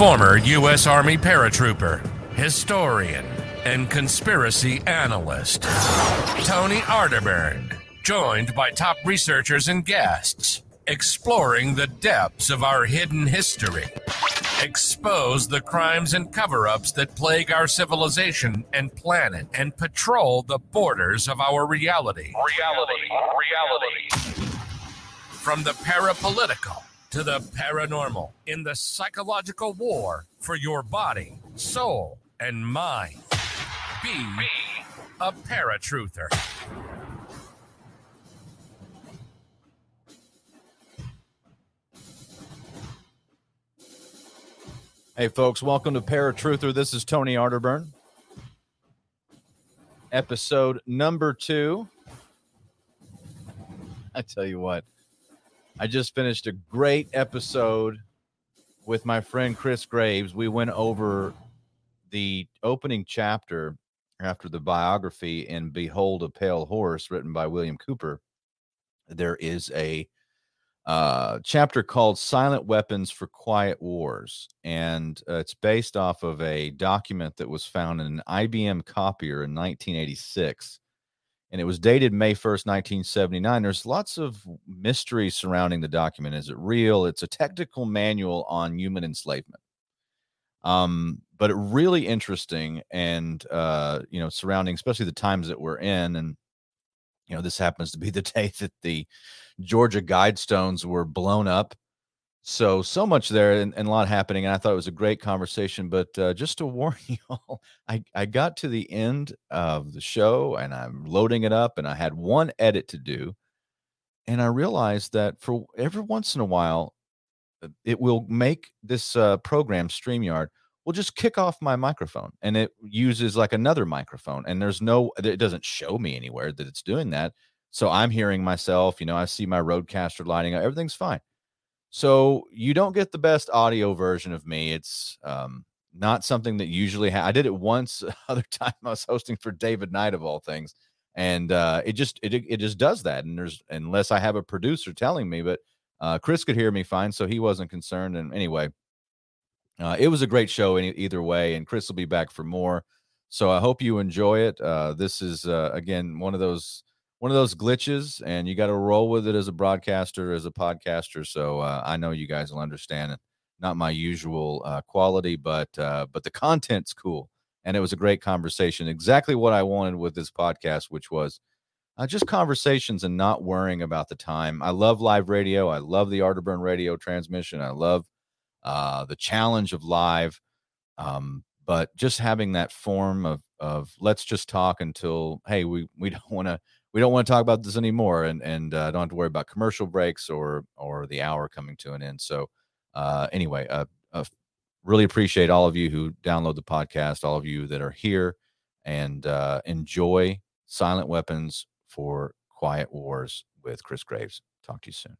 former U.S. Army paratrooper, historian, and conspiracy analyst, Tony Arterburn, joined by top researchers and guests, exploring the depths of our hidden history, expose the crimes and cover ups that plague our civilization and planet, and patrol the borders of our reality. Reality, reality. From the parapolitical to the paranormal in the psychological war for your body, soul, and mind. Be me, a paratruther. Hey, folks, welcome to Paratruther. This is Tony Arterburn. Episode number two. I tell you what, I just finished a great episode with my friend Chris Graves. We went over the opening chapter after the biography in Behold a Pale Horse, written by William Cooper. There is a uh, chapter called Silent Weapons for Quiet Wars. And uh, it's based off of a document that was found in an IBM copier in 1986. And it was dated May 1st, 1979. There's lots of mystery surrounding the document. Is it real? It's a technical manual on human enslavement. Um, but really interesting and uh, you know, surrounding especially the times that we're in. And you know, this happens to be the day that the Georgia Guidestones were blown up. So, so much there and, and, a lot happening. And I thought it was a great conversation. But uh, just to warn you all, I, I got to the end of the show and I'm loading it up and I had one edit to do. And I realized that for every once in a while, uh, it will make this uh, program, StreamYard, will just kick off my microphone and it uses like another microphone. And there's no, it doesn't show me anywhere that it's doing that so I'm hearing myself, you know, I see my RODECaster lighting up, everything's fine. So you don't get the best audio version of me. It's um, not something that usually ha- I did it once other time I was hosting for David Knight of all things. And uh, it just it it just does that. And there's unless I have a producer telling me, but uh, Chris could hear me fine, so he wasn't concerned. And anyway, uh, it was a great show any, either way, and Chris will be back for more. So I hope you enjoy it. Uh, this is uh, again one of those one of those glitches, and you got to roll with it as a broadcaster, as a podcaster. So uh, I know you guys will understand it. Not my usual uh, quality, but uh, but the content's cool, and it was a great conversation. Exactly what I wanted with this podcast, which was uh, just conversations and not worrying about the time. I love live radio. I love the Arterburn radio transmission. I love uh, the challenge of live. Um, but just having that form of of let's just talk until hey we we don't want to we don't want to talk about this anymore and and uh, don't have to worry about commercial breaks or or the hour coming to an end so uh, anyway uh, uh, really appreciate all of you who download the podcast all of you that are here and uh, enjoy silent weapons for quiet wars with chris graves talk to you soon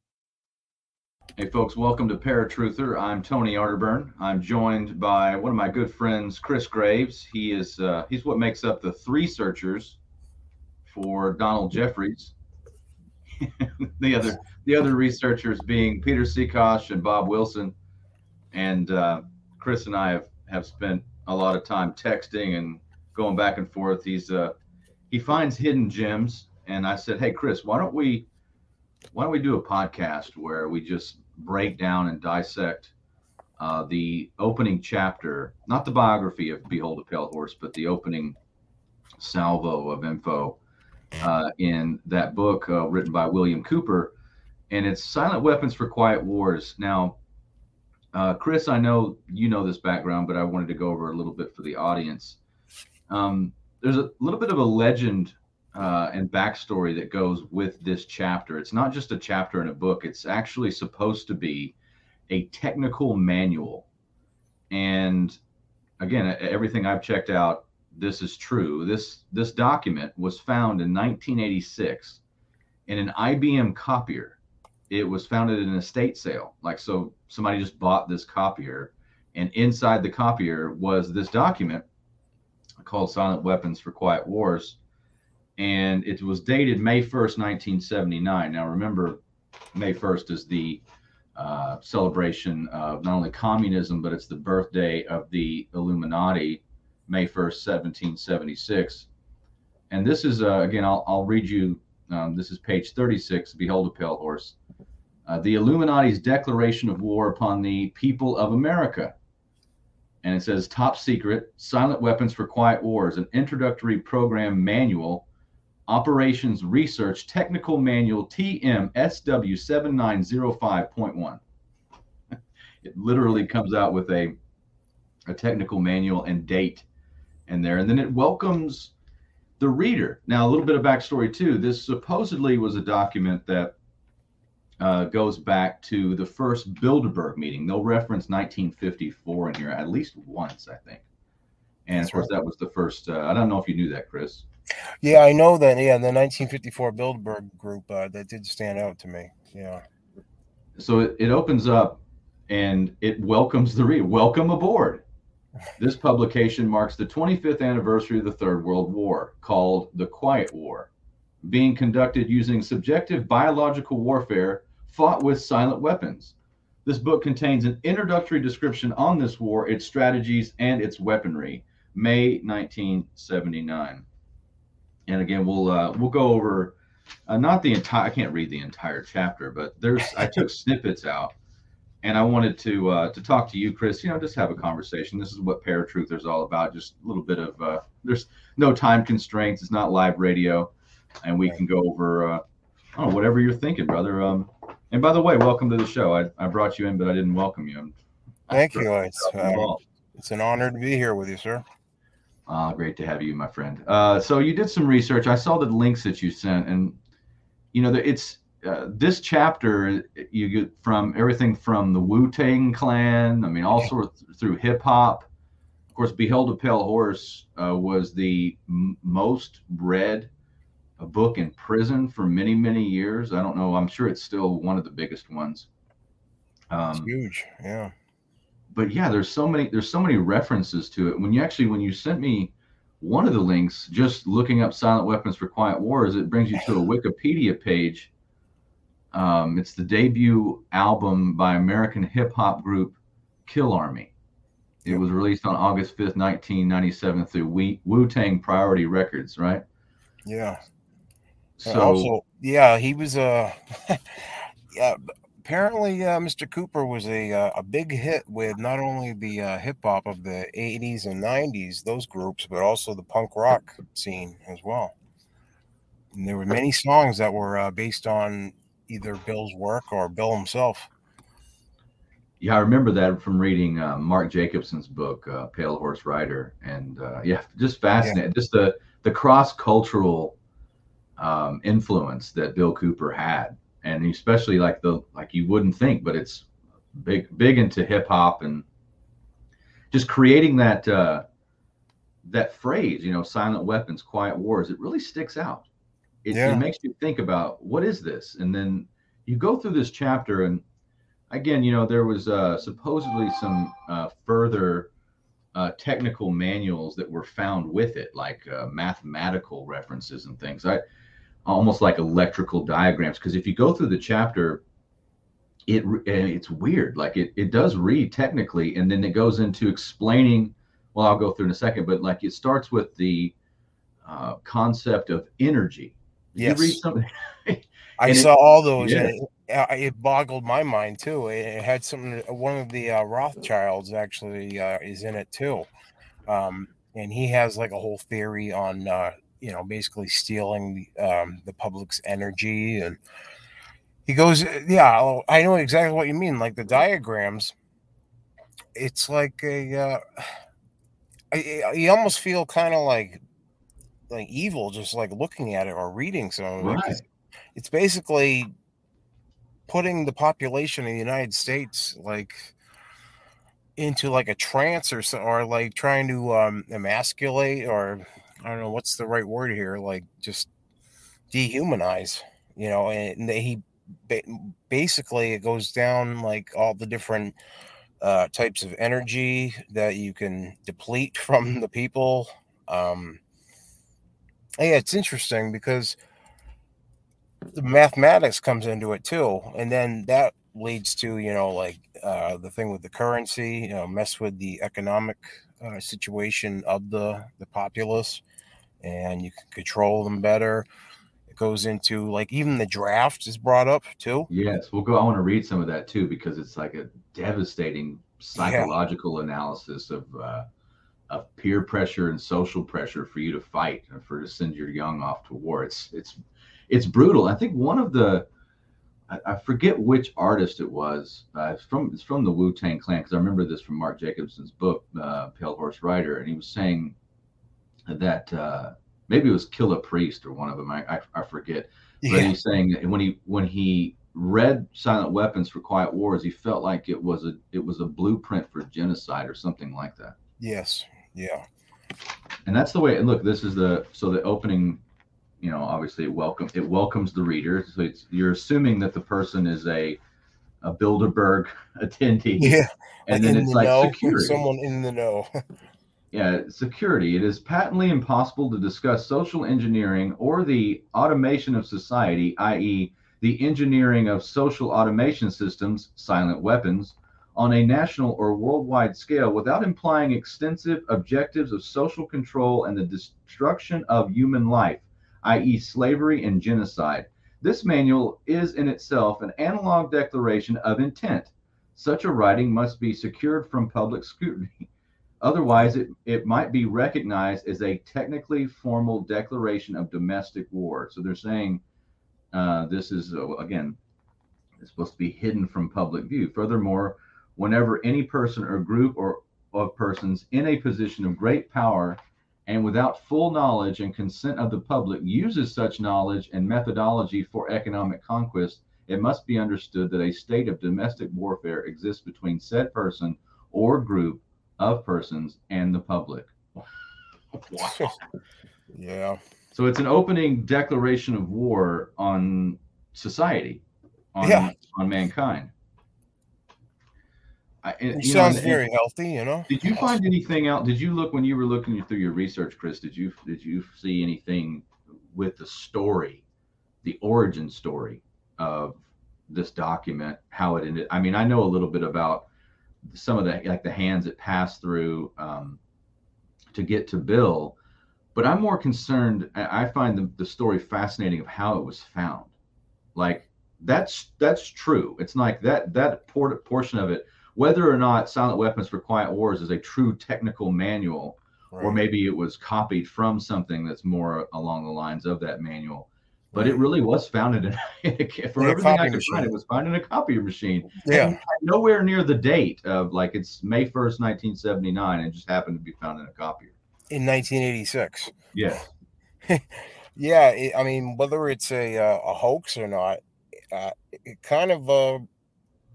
Hey, folks, welcome to Paratruther. I'm Tony Arterburn. I'm joined by one of my good friends, Chris Graves. He is uh, he's what makes up the three searchers for Donald Jeffries. the other the other researchers being Peter Sekosh and Bob Wilson, and uh, Chris and I have have spent a lot of time texting and going back and forth. He's uh, he finds hidden gems, and I said, "Hey, Chris, why don't we why don't we do a podcast where we just break down and dissect uh, the opening chapter, not the biography of Behold a Pale Horse, but the opening salvo of info uh, in that book uh, written by William Cooper, and it's Silent Weapons for Quiet Wars. Now, uh, Chris, I know you know this background, but I wanted to go over a little bit for the audience. Um, there's a little bit of a legend uh, and backstory that goes with this chapter. It's not just a chapter in a book, it's actually supposed to be a technical manual. And again, everything I've checked out this is true. This this document was found in 1986 in an IBM copier. It was found at an estate sale. Like so somebody just bought this copier and inside the copier was this document called Silent Weapons for Quiet Wars and it was dated May 1st, 1979. Now remember May 1st is the uh, celebration of not only communism, but it's the birthday of the Illuminati, May 1st, 1776. And this is, uh, again, I'll, I'll read you, um, this is page 36, Behold a Pale Horse. Uh, the Illuminati's declaration of war upon the people of America. And it says, top secret, silent weapons for quiet wars, an introductory program manual Operations Research Technical Manual TM SW7905.1. it literally comes out with a, a technical manual and date in there. And then it welcomes the reader. Now, a little bit of backstory too. This supposedly was a document that uh, goes back to the first Bilderberg meeting. They'll reference 1954 in here at least once, I think. And of course, that was the first. Uh, I don't know if you knew that, Chris. Yeah, I know that. Yeah, the 1954 Bilderberg group uh, that did stand out to me. Yeah. So it, it opens up and it welcomes the reader. Welcome aboard. This publication marks the 25th anniversary of the Third World War, called the Quiet War, being conducted using subjective biological warfare fought with silent weapons. This book contains an introductory description on this war, its strategies, and its weaponry. May 1979 and again we'll uh, we'll go over uh, not the entire i can't read the entire chapter but there's i took snippets out and i wanted to uh, to talk to you chris you know just have a conversation. This is what paratruth is all about just a little bit of uh, there's no time constraints it's not live radio and we can go over uh, I don't know, whatever you're thinking brother. Um and by the way welcome to the show. I, I brought you in but i didn't welcome you. Thank you. It's, um, it's an honor to be here with you sir. Uh, great to have you, my friend. Uh, so you did some research. I saw the links that you sent, and you know, it's uh, this chapter you get from everything from the Wu Tang Clan. I mean, also through hip hop. Of course, Behold a Pale Horse uh, was the m- most read book in prison for many, many years. I don't know. I'm sure it's still one of the biggest ones. Um, it's huge. Yeah but yeah, there's so many there's so many references to it. When you actually when you sent me one of the links, just looking up silent weapons for quiet wars, it brings you to a Wikipedia page. Um, it's the debut album by American hip hop group Killarmy. It was released on August 5th, 1997 through Wu Tang Priority Records, right? Yeah. So, also, yeah, he was a. Uh, yeah, apparently uh, Mr. Cooper was a uh, a big hit with not only the uh, hip hop of the 80s and 90s, those groups, but also the punk rock scene as well. And there were many songs that were uh, based on either Bill's work or Bill himself. Yeah, I remember that from reading uh, Mark Jacobson's book, uh, Pale Horse Rider, and yeah, just fascinating. Yeah. Just the the cross cultural um, influence that Bill Cooper had and especially like the like you wouldn't think, but it's big big into hip hop and just creating that uh, that phrase, you know, silent weapons, quiet wars. It really sticks out. It, yeah. it makes you think about what is this, and then you go through this chapter, and again, you know, there was uh, supposedly some uh, further uh, technical manuals that were found with it, like uh, mathematical references and things. I almost like electrical diagrams because if you go through the chapter it it's weird like it, it does read technically and then it goes into explaining well i'll go through in a second but like it starts with the uh, concept of energy yes. you read something i saw it, all those yeah. and it, it, boggled my mind too it, had something one of the uh, rothschilds actually uh, is in it too um, and he has like a whole theory on uh, you know, basically stealing um, the public's energy. And he goes, Yeah, oh, I know exactly what you mean. Like the diagrams, it's like a, uh, I, you almost feel kind of like, like evil just like looking at it or reading some of it. Right. It's basically putting the population of the United States like into like a trance or so, or like trying to um, emasculate or I don't know what's the right word here, like just dehumanize, you know, and he basically it goes down like all the different uh, types of energy that you can deplete from the people. Um, yeah, it's interesting because the mathematics comes into it too, and then that leads to you know like uh, the thing with the currency, you know, mess with the economic uh, situation of the the populace, and you can control them better. It goes into like even the draft is brought up too. Yes, we'll go. I want to read some of that too because it's like a devastating psychological yeah. analysis of uh, of peer pressure and social pressure for you to fight and for to send your young off to war. It's it's it's brutal. I think one of the I, forget which artist it was. Uh, it's from it's from the Wu Tang Clan because I remember this from Mark Jacobson's book, uh, Pale Horse Rider, and he was saying that uh, maybe it was Killah Priest or one of them. I I, I forget. Yeah. But he's saying that when he when he read Silent Weapons for Quiet Wars, he felt like it was a it was a blueprint for genocide or something like that. Yes. Yeah. And that's the way. And look, this is the so the opening you know, obviously it welcome it welcomes the reader. So it's you're assuming that the person is a a Bilderberg attendee. Yeah. And then it's the like know, security. Someone in the know. yeah, security. It is patently impossible to discuss social engineering or the automation of society, i.e., the engineering of social automation systems, silent weapons, on a national or worldwide scale without implying extensive objectives of social control and the destruction of human life i.e., slavery and genocide. This manual is in itself an analog declaration of intent. Such a writing must be secured from public scrutiny. Otherwise, it, it might be recognized as a technically formal declaration of domestic war. So they're saying uh, this is, uh, again, it's supposed to be hidden from public view. Furthermore, whenever any person or group or of persons in a position of great power and without full knowledge and consent of the public uses such knowledge and methodology for economic conquest, it must be understood that a state of domestic warfare exists between said person or group of persons and the public. wow. yeah. So it's an opening declaration of war on society, on, yeah. on mankind. I, it sounds know, very healthy, you know. Did you find anything out? Did you look when you were looking through your research, Chris? Did you did you see anything with the story, the origin story of this document, how it ended? I mean, I know a little bit about some of the like the hands it passed through um, to get to Bill, but I'm more concerned. I find the, the story fascinating of how it was found. Like that's that's true. It's like that that port, portion of it whether or not Silent Weapons for Quiet Wars is a true technical manual, right. or maybe it was copied from something that's more along the lines of that manual. But it really was founded in, in from everything I could find, it was found in a copier machine. Yeah, nowhere near the date of like it's May first, nineteen seventy nine, and just happened to be found in a copier in nineteen eighty six. Yeah, yeah. It, I mean, whether it's a uh, a hoax or not, uh, it kind of uh,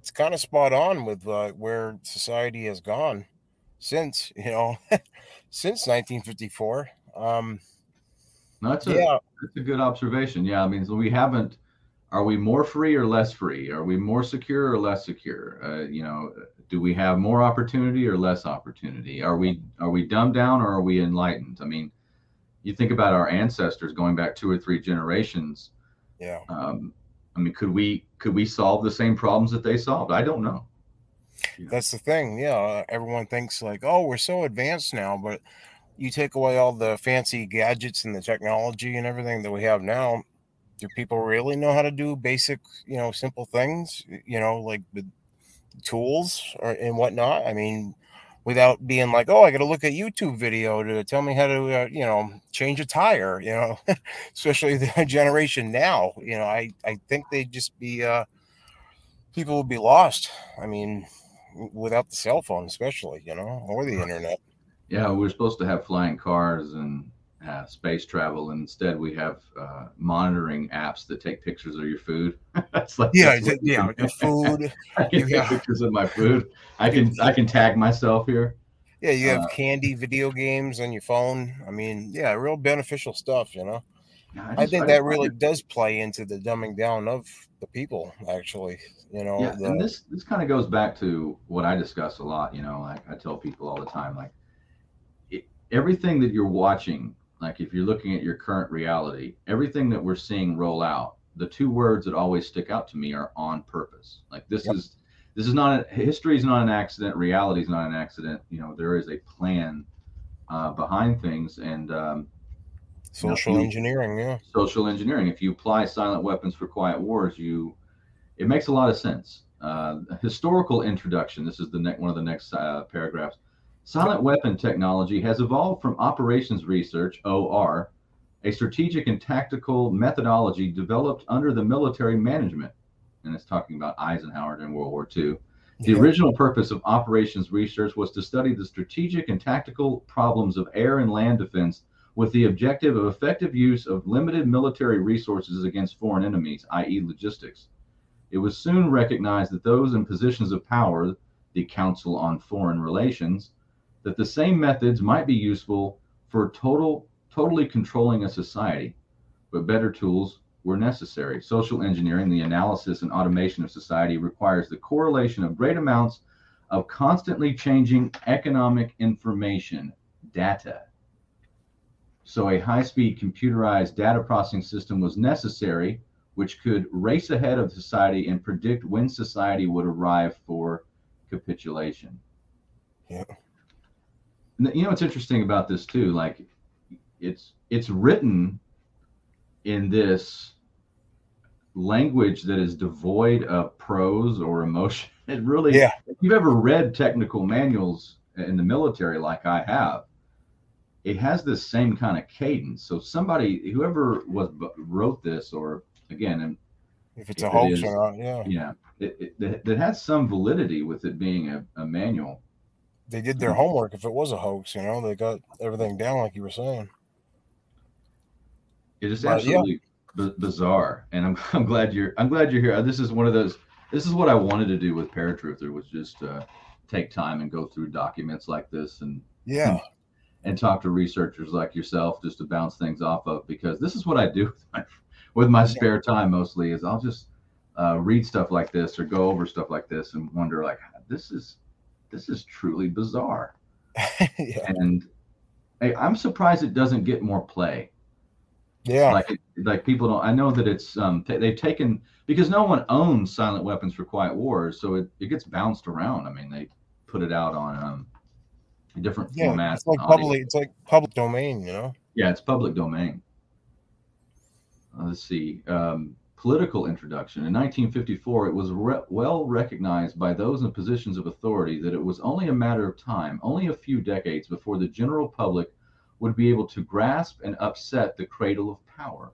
it's kind of spot on with uh, where society has gone since you know since 1954 um that's a yeah. that's a good observation yeah i mean so we haven't are we more free or less free? Are we more secure or less secure? Uh, you know do we have more opportunity or less opportunity? Are we are we dumbed down or are we enlightened? I mean you think about our ancestors going back two or three generations yeah. um, I mean, could we could we solve the same problems that they solved? I don't know. That's the thing. Yeah, everyone thinks like, oh, we're so advanced now, but you take away all the fancy gadgets and the technology and everything that we have now. Do people really know how to do basic, you know, simple things? You know, like the tools or and whatnot. I mean, without being like, oh, I got to look at YouTube video to tell me how to, uh, you know, change a tire, you know, especially the generation now, you know, I, I think they'd just be, uh, people would be lost. I mean, without the cell phone, especially, you know, or the internet. Yeah. We're supposed to have flying cars and uh, space travel. And instead we have, uh, monitoring apps that take pictures of your food. that's like, yeah, that's yeah, your food. I can take pictures of my food. I can I can tag myself here. Yeah, you have uh, candy video games on your phone. I mean, yeah, real beneficial stuff, you know. I, just, I, think I that really does play into the dumbing down of the people, actually. You know, yeah, the, and this this kind of goes back to what I discuss a lot. You know, like I tell people all the time, like it, everything that you're watching, like if you're looking at your current reality, everything that we're seeing roll out the two words that always stick out to me are on purpose. Like this yep. is this is not a, history is not an accident. Reality is not an accident. You know, there is a plan uh, behind things, and um, social you know, engineering. Yeah, social engineering. If you apply silent weapons for quiet wars, you it makes a lot of sense. Uh, historical introduction. This is the next one of the next uh, paragraphs. Silent weapon technology has evolved from operations research (OR), a strategic and tactical methodology developed under the military management and it's talking about Eisenhower during World War II. The yeah. original purpose of operations research was to study the strategic and tactical problems of air and land defense with the objective of effective use of limited military resources against foreign enemies, i.e., logistics. It was soon recognized that those in positions of power, the Council on Foreign Relations, that the same methods might be useful for total totally controlling a society, but better tools were necessary. Social engineering, the analysis and automation of society, requires the correlation of great amounts of constantly changing economic information, data. So, a high speed computerized data processing system was necessary, which could race ahead of society and predict when society would arrive for capitulation. Yeah. You know what's interesting about this too? Like, it's it's written in this language that is devoid of prose or emotion. It really, yeah. If you've ever read technical manuals in the military, like I have, it has this same kind of cadence. So somebody, whoever was wrote this, or again, and if it's if a hoax or not, yeah, yeah, it, it, it, has some validity with it being a, a manual. They did their homework. If it was a hoax, you know, they got everything down like you were saying. It is absolutely b- bizarre, and I'm I'm glad you're I'm glad you're here. This is one of those. This is what I wanted to do with Paratruther was just uh, take time and go through documents like this and yeah. And, and talk to researchers like yourself just to bounce things off of because this is what I do with my, with my spare time mostly is I'll just uh, read stuff like this or go over stuff like this and wonder like this is this is truly bizarre yeah. and hey, I'm surprised it doesn't get more play yeah. Like like people don't. I know that it's um t- they've taken because no one owns silent weapons for quiet wars, so it, it gets bounced around. I mean, they put it out on um different yeah, formats. It's like public. It's like public domain, you know. Yeah, it's public domain. Uh, let's see. Um, political introduction. In 1954, it was re- well recognized by those in positions of authority that it was only a matter of time, only a few decades, before the general public would be able to grasp and upset the cradle of power.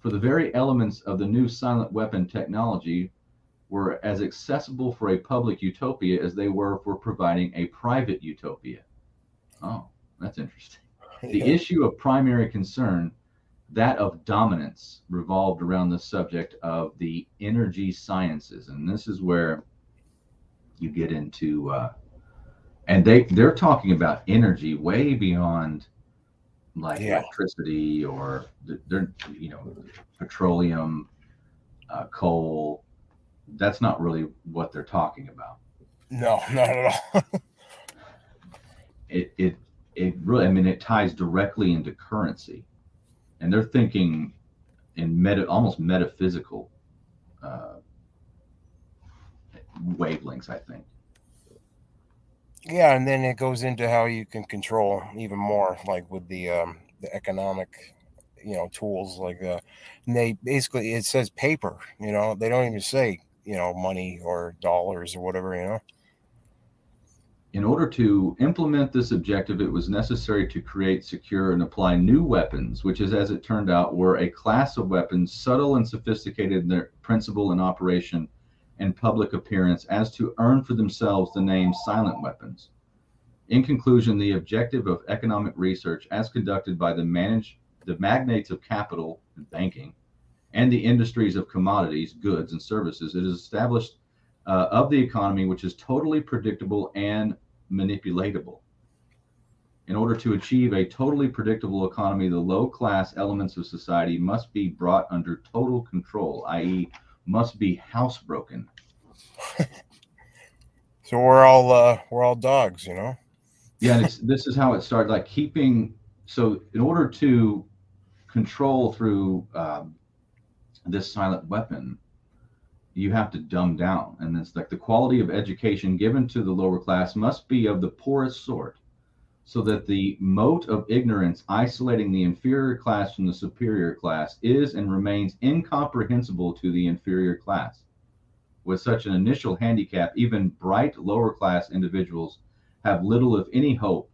For the very elements of the new silent weapon technology were as accessible for a public utopia as they were for providing a private utopia. Oh, that's interesting. The yeah. issue of primary concern, that of dominance, revolved around the subject of the energy sciences. And this is where you get into uh, and they they're talking about energy way beyond like yeah. electricity or they're you know petroleum uh, coal that's not really what they're talking about no not at all it it it really i mean it ties directly into currency and they're thinking in meta almost metaphysical uh, wavelengths i think yeah, and then it goes into how you can control even more, like with the um, the economic, you know, tools like uh, they basically it says paper. You know, they don't even say you know money or dollars or whatever. You know. In order to implement this objective, it was necessary to create, secure, and apply new weapons, which is, as it turned out, were a class of weapons subtle and sophisticated in their principle and operation and public appearance as to earn for themselves the name silent weapons. In conclusion, the objective of economic research as conducted by the manage the magnates of capital and banking and the industries of commodities, goods, and services, it is established uh, of the economy which is totally predictable and manipulatable. In order to achieve a totally predictable economy, the low class elements of society must be brought under total control, i.e., must be housebroken. so we're all uh, we're all dogs, you know. yeah, this is how it started. Like keeping so in order to control through um, this silent weapon you have to dumb down. And it's like the quality of education given to the lower class must be of the poorest sort, so that the moat of ignorance isolating the inferior class from the superior class is and remains incomprehensible to the inferior class. With such an initial handicap, even bright lower class individuals have little, if any, hope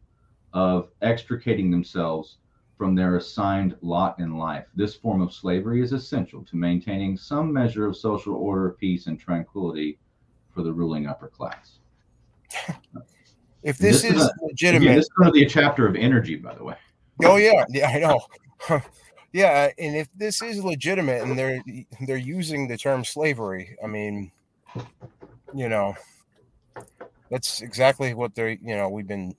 of extricating themselves from their assigned lot in life. This form of slavery is essential to maintaining some measure of social order, peace, and tranquility for the ruling upper class. if this, this is, is a, legitimate, yeah, this is going to be a chapter of energy, by the way. Oh yeah, yeah, I know. yeah, and if this is legitimate and they're they're using the term slavery, I mean, you know, that's exactly what they're you know we've been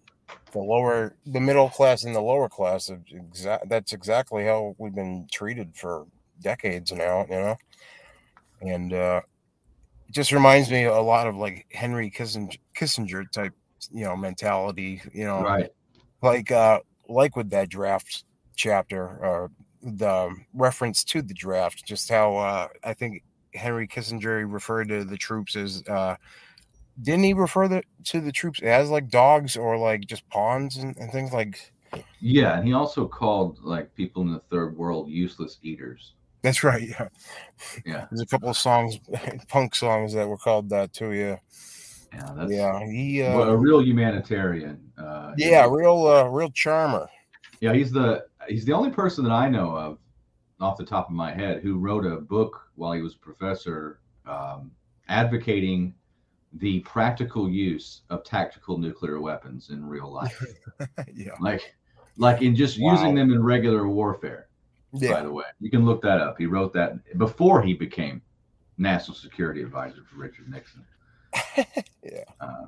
the lower the middle class and the lower class exa- that's exactly how we've been treated for decades now you know? And uh it just reminds me a lot of like henry kissinger, kissinger type you know mentality you know? Right. Like uh like with that draft chapter uh the reference to the draft just how uh i think henry kissinger referred to the troops as uh didn't he refer the, to the troops as like dogs or like just pawns and, and things? Like yeah and he also called like people in the third world useless eaters. That's right yeah. Yeah. There's a couple of songs punk songs that were called that too yeah. Yeah that's yeah he uh, well, a real humanitarian uh yeah real uh real charmer. Yeah he's the he's the only person that i know of off the top of my head who wrote a book while he was professor um advocating the practical use of tactical nuclear weapons in real life. yeah. Like like in just wow. using them in regular warfare. Yeah. By the way, you can look that up. He wrote that before he became national security advisor for Richard Nixon. yeah. Uh,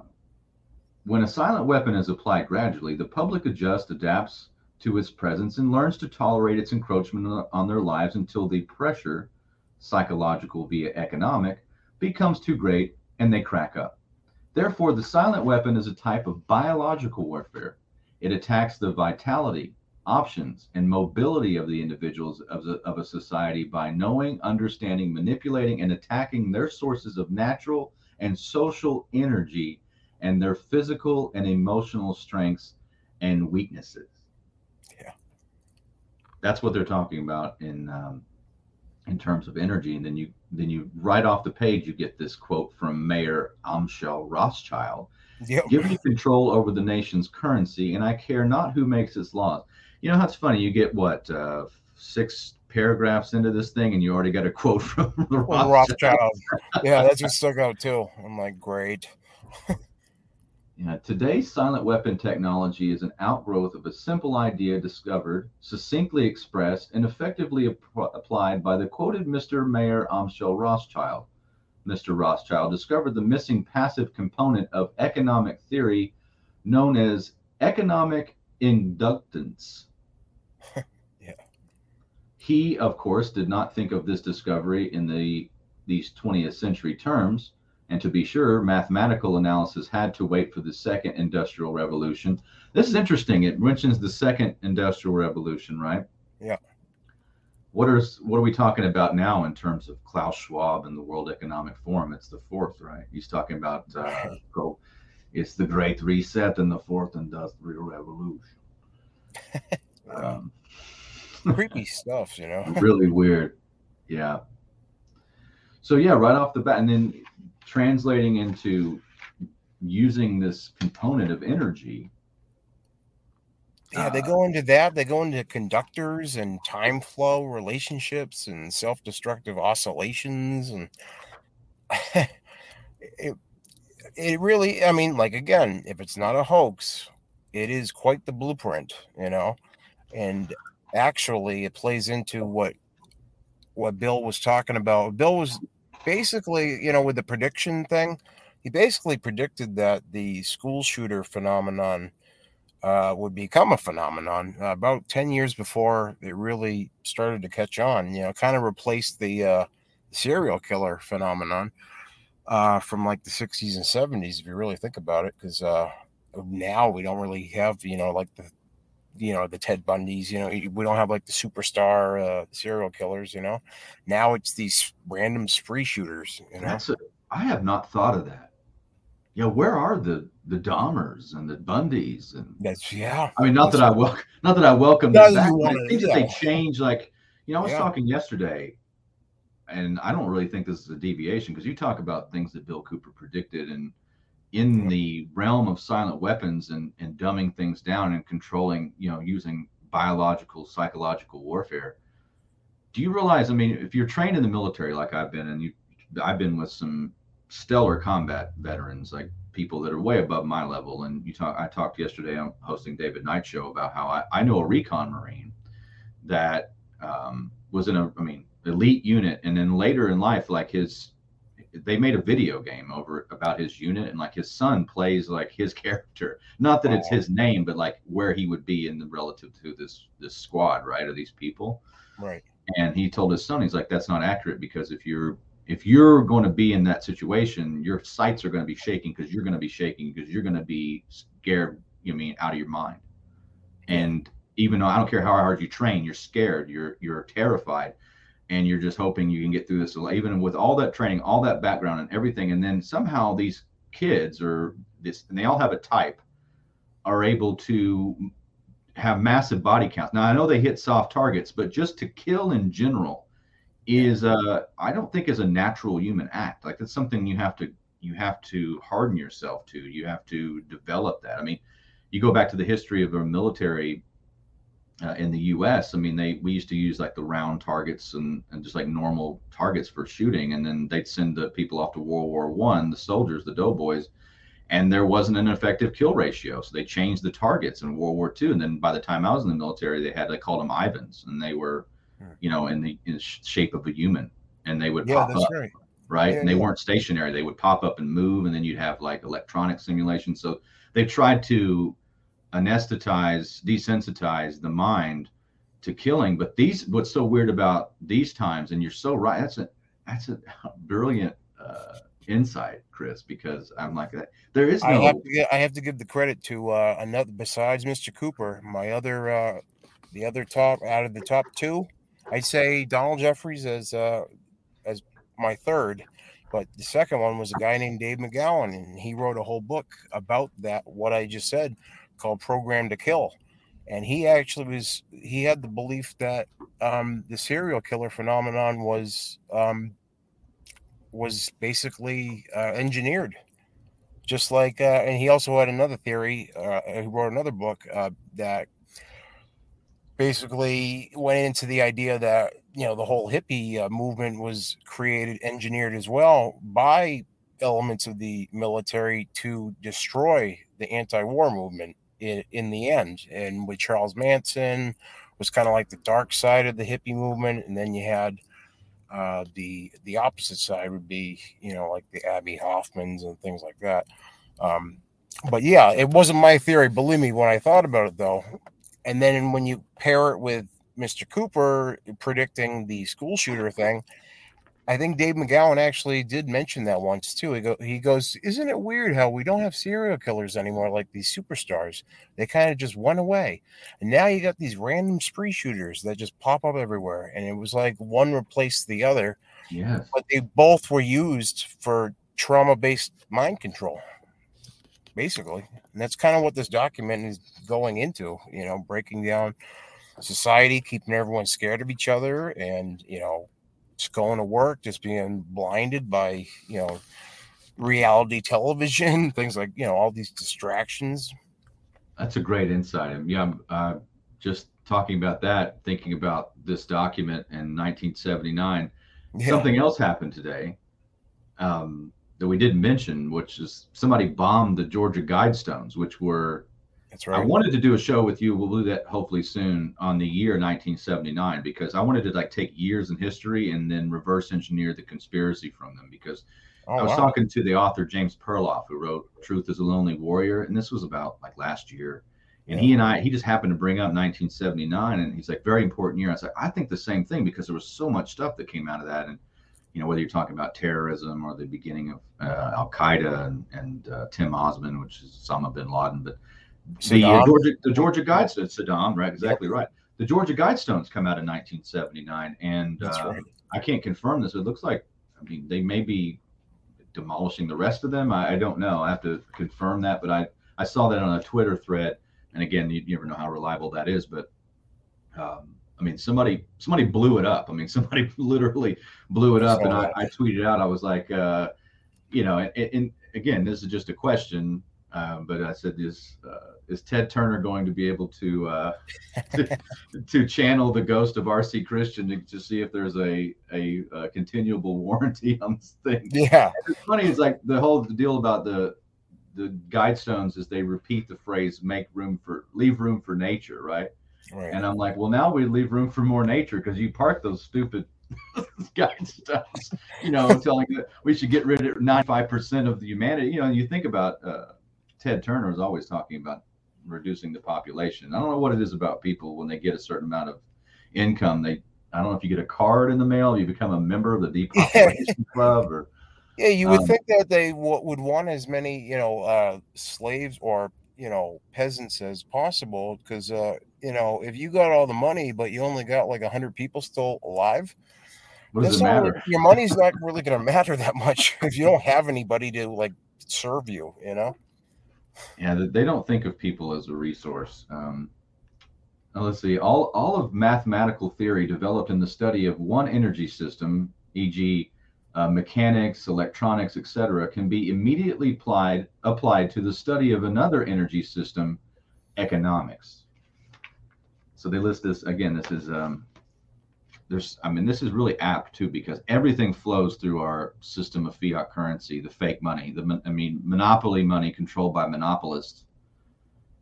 when a silent weapon is applied gradually, the public adjusts, adapts to its presence, and learns to tolerate its encroachment on their lives until the pressure, psychological via economic, becomes too great and they crack up. Therefore, the silent weapon is a type of biological warfare. It attacks the vitality, options, and mobility of the individuals of, the, of a society by knowing, understanding, manipulating, and attacking their sources of natural and social energy and their physical and emotional strengths and weaknesses. Yeah. That's what they're talking about in um, in terms of energy. And then you then you right off the page you get this quote from Mayer Amschel Rothschild. Yep. Give me control over the nation's currency, and I care not who makes its laws. You know how it's funny. You get what uh, six paragraphs into this thing, and you already got a quote from the Rothschild. Rothschild. yeah, that's just stuck out too. I'm like, great. Yeah, today's silent weapon technology is an outgrowth of a simple idea discovered, succinctly expressed, and effectively ap- applied by the quoted Mr. Mayer Amschel Rothschild. Mr. Rothschild discovered the missing passive component of economic theory known as economic inductance. yeah. He, of course, did not think of this discovery in the these 20th century terms and to be sure, mathematical analysis had to wait for the second industrial revolution. This is interesting. It mentions the second industrial revolution, right? Yeah. What are what are we talking about now in terms of Klaus Schwab and the World Economic Forum? It's the fourth, right? He's talking about uh, go, it's the Great Reset and the fourth industrial revolution. um, Creepy stuff, you know. really weird. Yeah. So yeah, right off the bat, and then translating into using this component of energy. Yeah, they uh, go into that. They go into conductors and time flow relationships and self destructive oscillations. And it, it really, I mean, like, again, if it's not a hoax, it is quite the blueprint, you know? And actually, it plays into what what Bill was talking about. Bill was basically, you know, with the prediction thing, he basically predicted that the school shooter phenomenon uh, would become a phenomenon uh, about 10 years before it really started to catch on, you know, kind of replaced the uh, serial killer phenomenon uh, from like the 60s and 70s, if you really think about it, because uh, now we don't really have, you know, like the you know the Ted Bundys. You know, we don't have like the superstar uh, serial killers. You know, now it's these random spree shooters. You know, That's a, I have not thought of that. Yeah, where are the the Dahmers and the Bundys and that's yeah. I mean, not that I welcome, not that I welcome them back. I think that they change. Like, you know, I was yeah. talking yesterday, and I don't really think this is a deviation because you talk about things that Bill Cooper predicted and in the realm of silent weapons and, and dumbing things down and controlling, you know, using biological, psychological warfare. Do you realize? I mean, if you're trained in the military like I've been, and you, I've been with some stellar combat veterans, like people that are way above my level. And you talk, I talked yesterday on hosting David Knight show about how I, I know a recon Marine that um, was in a, I mean, elite unit, and then later in life, like his they made a video game over about his unit and like his son plays like his character. Not that it's his name but like where he would be in the relative to this this squad right of these people. Right. And he told his son he's like that's not accurate because if you're if you're going to be in that situation your sights are going to be shaking because you're going to be shaking because you're going to be scared you know, mean out of your mind. And even though i don't care how hard you train you're scared you're you're terrified and you're just hoping you can get through this even with all that training all that background and everything and then somehow these kids or this and they all have a type are able to have massive body counts. Now i know they hit soft targets but just to kill in general is uh i don't think is a natural human act. Like that's something you have to you have to harden yourself to. You have to develop that. I mean you go back to the history of our military uh, in the U.S. I mean, they we used to use like the round targets and, and just like normal targets for shooting, and then they'd send the people off to World War One, the soldiers, the doughboys, and there wasn't an effective kill ratio, so they changed the targets in World War Two, and then by the time I was in the military, they had they called them Ivans, and they were, hmm. you know, in the, in the shape of a human, and they would yeah, pop up. Right. Right. Yeah, and they yeah. weren't stationary. They would pop up and move, and then you'd have like electronic simulation. So they tried to anesthetize, desensitize the mind to killing. But these, what's so weird about these times, and you're so right. That's a that's a brilliant uh, insight, Chris, because I'm like that. There is no. I have to, get, I have to give the credit to uh, another besides Mr. Cooper. My other, uh, the other top out of the top two, I'd say Donald Jeffries as uh, as my third. But the second one was a guy named Dave McGowan, and he wrote a whole book about that. What I just said, called Programmed to Kill. And he actually was, he had the belief that um, the serial killer phenomenon was, um, was basically uh, engineered. Just like, uh, and he also had another theory. Uh, he wrote another book uh, that basically went into the idea that you know the whole hippie uh, movement was created engineered as well by elements of the military to destroy the anti-war movement in, in the end. And with Charles Manson was kind of like the dark side of the hippie movement, and then you had uh, the the opposite side would be you know like the Abbie Hoffmans and things like that. Um, but yeah, it wasn't my theory. Believe me, when I thought about it though, and then when you pair it with Mr. Cooper predicting the school shooter thing, I think Dave McGowan actually did mention that once too. He, go, he goes, Isn't it weird how we don't have serial killers anymore like these superstars? They kind of just went away. And now you got these random spree shooters that just pop up everywhere. And it was like one replaced the other. Yes. But they both were used for trauma based mind control, basically. And that's kind of what this document is going into, you know, breaking down society, keeping everyone scared of each other and, you know, just going to work, just being blinded by, you know, reality television, things like, you know, all these distractions. That's a great insight. And yeah, I'm uh, just talking about that, thinking about this document in 1979. Yeah. Something else happened today um, that we didn't mention, which is somebody bombed the Georgia Guidestones, which were that's right. I wanted to do a show with you. We'll do that hopefully soon on the year 1979 because I wanted to like take years in history and then reverse engineer the conspiracy from them because oh, I was wow. talking to the author James Perloff who wrote Truth is a Lonely Warrior and this was about like last year. And he and I, he just happened to bring up 1979 and he's like, very important year. I was like, I think the same thing because there was so much stuff that came out of that. And, you know, whether you're talking about terrorism or the beginning of uh, Al Qaeda and, and uh, Tim Osman, which is Osama bin Laden, but the uh, Georgia the Georgia Guidestones, Saddam, right? Exactly yep. right. The Georgia Guidestones come out in 1979, and uh, right. I can't confirm this. It looks like I mean they may be demolishing the rest of them. I, I, don't know. I have to confirm that, but I I saw that on a Twitter thread, and again, you, you never know how reliable that is, but. Um, I mean, somebody somebody blew it up. I mean, somebody literally blew it up, and I, I tweeted out. I was like, uh, you know, and, and, again, this is just a question, um, but I said, this uh, is Ted Turner going to be able to, uh, to, to channel the ghost of RC Christian to, to see if there's a, a, a continuable warranty on this thing? Yeah, it's funny. It's like the whole deal about the the guidestones is they repeat the phrase "make room for leave room for nature," right? Right. And I'm like, well, now we leave room for more nature because you park those stupid guidestones, you know, telling that we should get rid of 95% of the humanity. You know, you think about uh, Ted Turner is always talking about reducing the population. I don't know what it is about people when they get a certain amount of income. They, I don't know if you get a card in the mail, you become a member of the depopulation club, or yeah, you would um, think that they w- would want as many, you know, uh, slaves or you know peasants as possible because uh, you know if you got all the money but you only got like 100 people still alive what does it matter? your money's not really going to matter that much if you don't have anybody to like serve you you know yeah they don't think of people as a resource um, let's see all all of mathematical theory developed in the study of one energy system e.g uh, mechanics, electronics, etc., can be immediately applied applied to the study of another energy system, economics. So they list this again. This is um, there's I mean this is really apt too because everything flows through our system of fiat currency, the fake money, the I mean monopoly money controlled by monopolists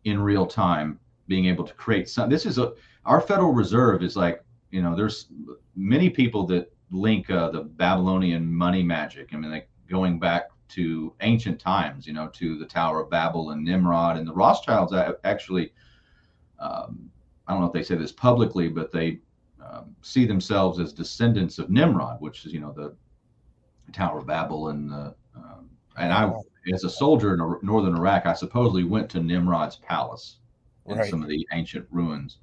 in real time, being able to create some. This is a our Federal Reserve is like you know there's many people that link uh, the Babylonian money magic. I mean, like going back to ancient times, you know, to the Tower of Babel and Nimrod and the Rothschilds. Actually, um, I don't know if they say this publicly, but they um, see themselves as descendants of Nimrod, which is you know the Tower of Babel and the um, and I as a soldier in northern Iraq, I supposedly went to Nimrod's palace in right. some of the ancient ruins.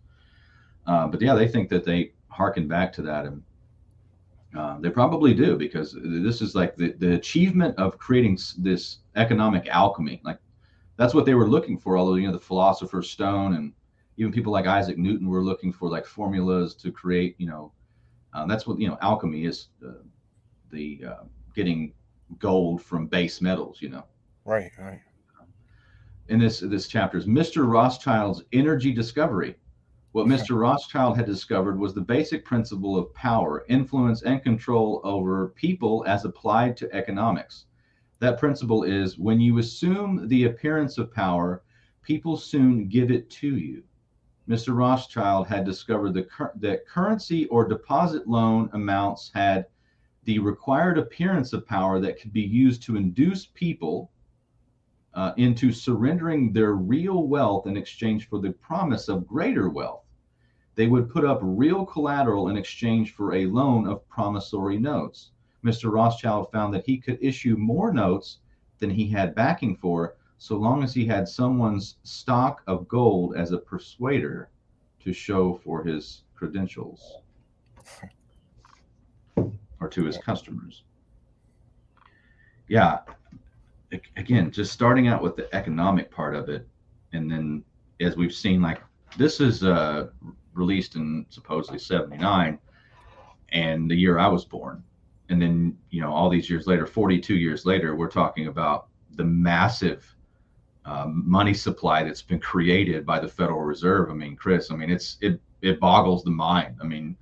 Uh, but yeah, they think that they harken back to that and uh, they probably do because this is like the, the achievement of creating this economic alchemy. Like that's what they were looking for. Although you know the philosopher's stone and even people like Isaac Newton were looking for like formulas to create. You know, uh, that's what you know alchemy is. Uh, the uh, getting gold from base metals. You know. Right. Right. In this this chapter is Mr. Rothschild's energy discovery what Mr. Rothschild had discovered was the basic principle of power, influence, and control over people as applied to economics. That principle is when you assume the appearance of power, people soon give it to you. Mr. Rothschild had discovered the that currency or deposit loan amounts had the required appearance of power that could be used to induce people uh, into surrendering their real wealth in exchange for the promise of greater wealth. They would put up real collateral in exchange for a loan of promissory notes. Mr. Rothschild found that he could issue more notes than he had backing for, so long as he had someone's stock of gold as a persuader to show for his credentials or to his customers. Yeah, again, just starting out with the economic part of it, and then as we've seen, like this is uh, released in supposedly 79 and the year I was born. And then, you know, all these years later, 42 years later, we're talking about the massive um, money supply that's been created by the Federal Reserve. I mean, Chris, I mean, it's it it boggles the mind. I mean,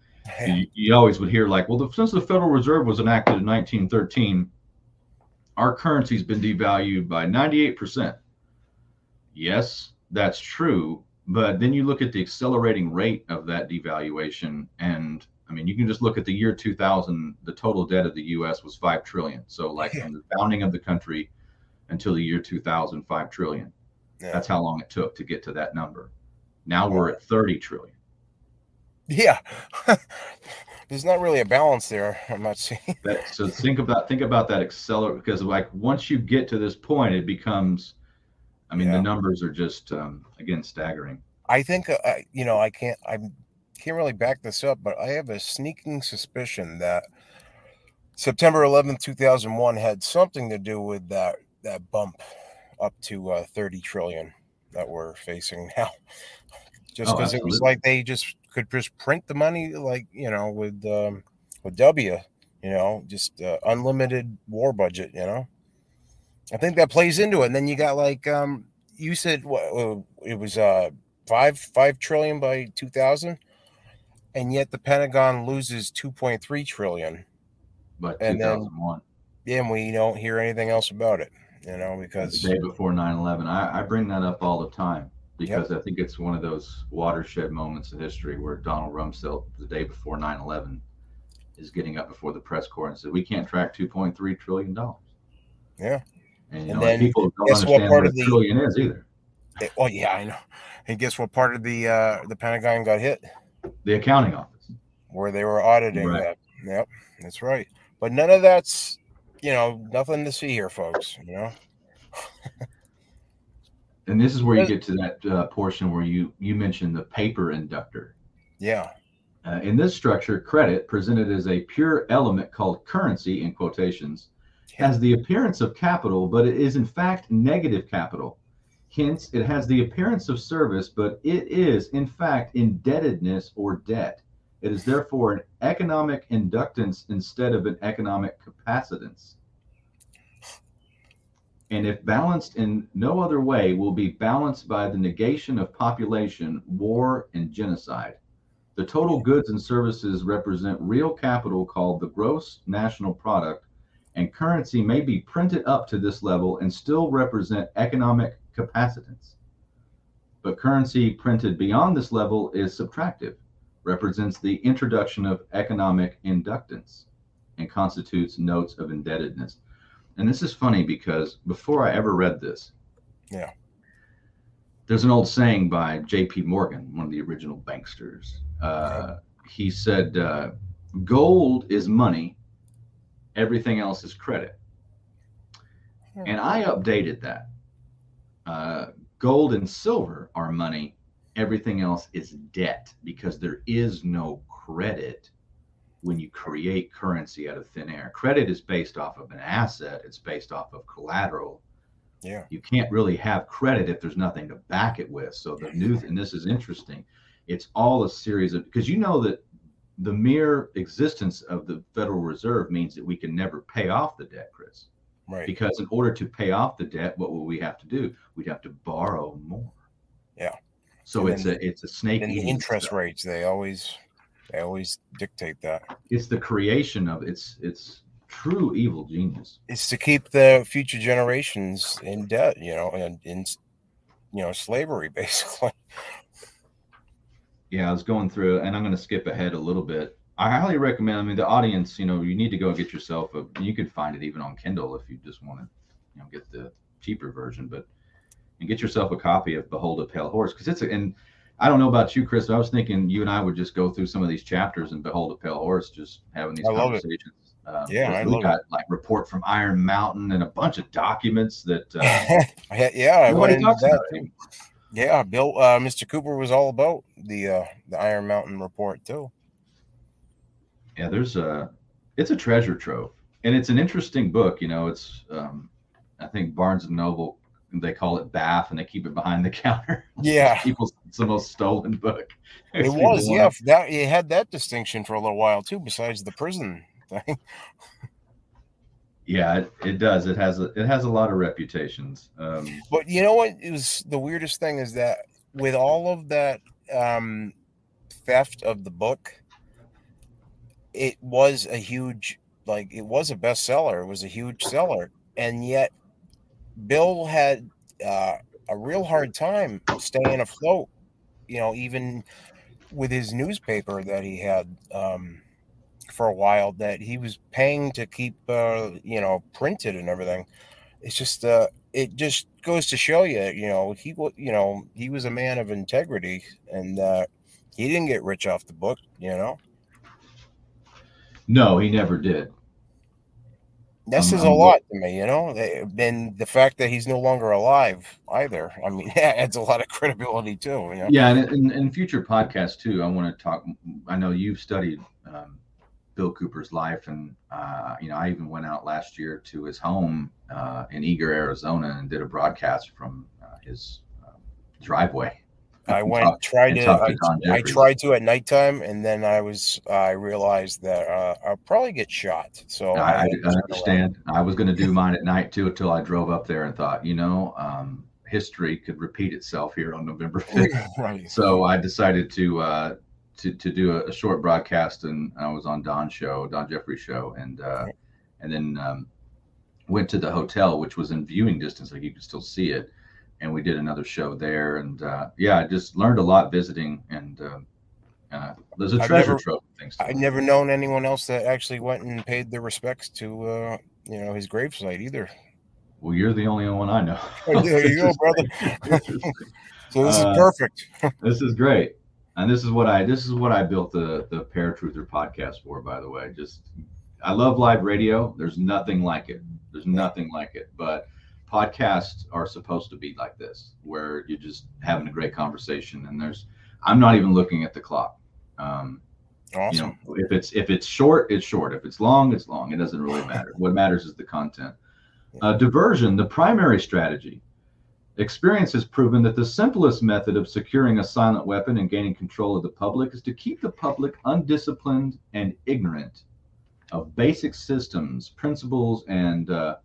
you, you, always would hear like, well, the, since the Federal Reserve was enacted in 1913, our currency's been devalued by 98%. Yes, that's true. But then you look at the accelerating rate of that devaluation, and I mean, you can just look at the year 2000. The total debt of the U.S. was five trillion. So, like from the founding of the country until the year 2000, five trillion. Yeah. That's how long it took to get to that number. Now we're at 30 trillion. Yeah. There's not really a balance there. I'm not seeing. That, so think about think about that accelerate because like once you get to this point, it becomes I mean, yeah. the numbers are just um, again staggering. I think uh, you know I can't I can't really back this up, but I have a sneaking suspicion that September 11th, 2001 had something to do with that that bump up to uh, 30 trillion that we're facing now. Just because oh, it was like they just could just print the money, like you know, with um, with W, you know, just uh, unlimited war budget, you know. I think that plays into it. And then you got like um, you said, what uh, it was uh five five trillion by 2000, and yet the Pentagon loses 2.3 trillion. But and Then, yeah, and we don't hear anything else about it you know, because the day before 9-11. I, I bring that up all the time because yep. I think it's one of those watershed moments in history where Donald Rumsfeld, the day before 9-11, is getting up before the press corps and said, "We can't track 2.3 trillion dollars." Yeah, and, you and know, then people don't understand what, part what of the, trillion is either. It, oh yeah, I know. And guess what part of the uh, the Pentagon got hit? The accounting office, where they were auditing right. that. Yep, that's right. But none of that's you know, nothing to see here, folks. You know. and this is where you get to that uh, portion where you you mentioned the paper inductor. Yeah. Uh, in this structure, credit, presented as a pure element called currency in quotations, has the appearance of capital, but it is in fact negative capital. Hence, it has the appearance of service, but it is in fact indebtedness or debt. It is therefore an economic inductance instead of an economic capacitance. And if balanced in no other way, will be balanced by the negation of population, war, and genocide. The total goods and services represent real capital called the gross national product, and currency may be printed up to this level and still represent economic capacitance. But currency printed beyond this level is subtractive represents the introduction of economic inductance and constitutes notes of indebtedness. And this is funny because before I ever read this, yeah, there's an old saying by J.P. Morgan, one of the original banksters. Uh, he said, uh, "Gold is money; everything else is credit." Hmm. And I updated that. Uh, gold and silver are money; everything else is debt because there is no credit when you create currency out of thin air. Credit is based off of an asset, it's based off of collateral. Yeah. You can't really have credit if there's nothing to back it with. So the news, and this is interesting, it's all a series of because you know that the mere existence of the Federal Reserve means that we can never pay off the debt, Chris. Right. Because in order to pay off the debt, what will we have to do? We'd have to borrow more. Yeah. So and it's a it's a snake. And the interest stuff. rates they always they always dictate that. It's the creation of it's it's true evil genius. It's to keep the future generations in debt, you know, and in you know slavery basically. Yeah, I was going through, and I'm going to skip ahead a little bit. I highly recommend. I mean, the audience, you know, you need to go get yourself a. You can find it even on Kindle if you just want to, you know, get the cheaper version. But and get yourself a copy of Behold a Pale Horse because it's a, and I don't know about you, Chris. But I was thinking you and I would just go through some of these chapters and Behold a Pale Horse, just having these I conversations. Um, yeah, I we got it. like report from Iron Mountain and a bunch of documents that. Uh, yeah, everybody talks about too. Yeah, Bill, uh, Mr. Cooper was all about the uh, the Iron Mountain report too. Yeah, there's a, it's a treasure trove, and it's an interesting book. You know, it's um, I think Barnes and Noble they call it bath and they keep it behind the counter. Yeah, people it's the most stolen book. It was, yeah. That it had that distinction for a little while too, besides the prison thing. yeah, it, it does. It has a, it has a lot of reputations. Um, but you know what is the weirdest thing is that with all of that um, theft of the book, it was a huge like it was a bestseller. It was a huge seller, and yet Bill had uh, a real hard time staying afloat. You know, even with his newspaper that he had um, for a while, that he was paying to keep, uh, you know, printed and everything. It's just, uh, it just goes to show you, you know, he, you know, he was a man of integrity, and uh, he didn't get rich off the book, you know. No, he never did. That says a lot to me, you know. And the fact that he's no longer alive either. I mean, that adds a lot of credibility too. You know? Yeah, and in, in future podcasts too, I want to talk. I know you've studied um, Bill Cooper's life, and uh, you know, I even went out last year to his home uh, in Eager, Arizona, and did a broadcast from uh, his uh, driveway. I went talk, tried to, I, I, tried to at nighttime, and then I was I realized that uh, I'll probably get shot. So I, I, I understand. I was going to do mine at night too until I drove up there and thought, you know, um, history could repeat itself here on November fifth. right. So I decided to uh, to to do a, a, short broadcast, and I was on Don's show, Don Jeffrey show, and uh, and then um, went to the hotel, which was in viewing distance, like you could still see it and we did another show there. And uh, yeah, I just learned a lot visiting, and uh, uh, there's a I've treasure never, trove. things. I've never known anyone else that actually went and paid their respects to uh, you know his gravesite either. Well, you're the only one I know. Oh, there you go, brother. so this is uh, perfect. this is great. And this is what I this is what I built the the Paratruther podcast for, by the way. Just I love live radio. There's nothing like it. There's nothing like it. But podcasts are supposed to be like this, where you're just having a great conversation. And there's, I'm not even looking at the clock. Um, awesome. You know, if it's if it's short, it's short. If it's long, it's long. It doesn't really matter. what matters is the content. Uh, diversion, the primary strategy. Experience has proven that the simplest method of securing a silent weapon and gaining control of the public is to keep the public undisciplined and ignorant of basic systems, principles, and uh,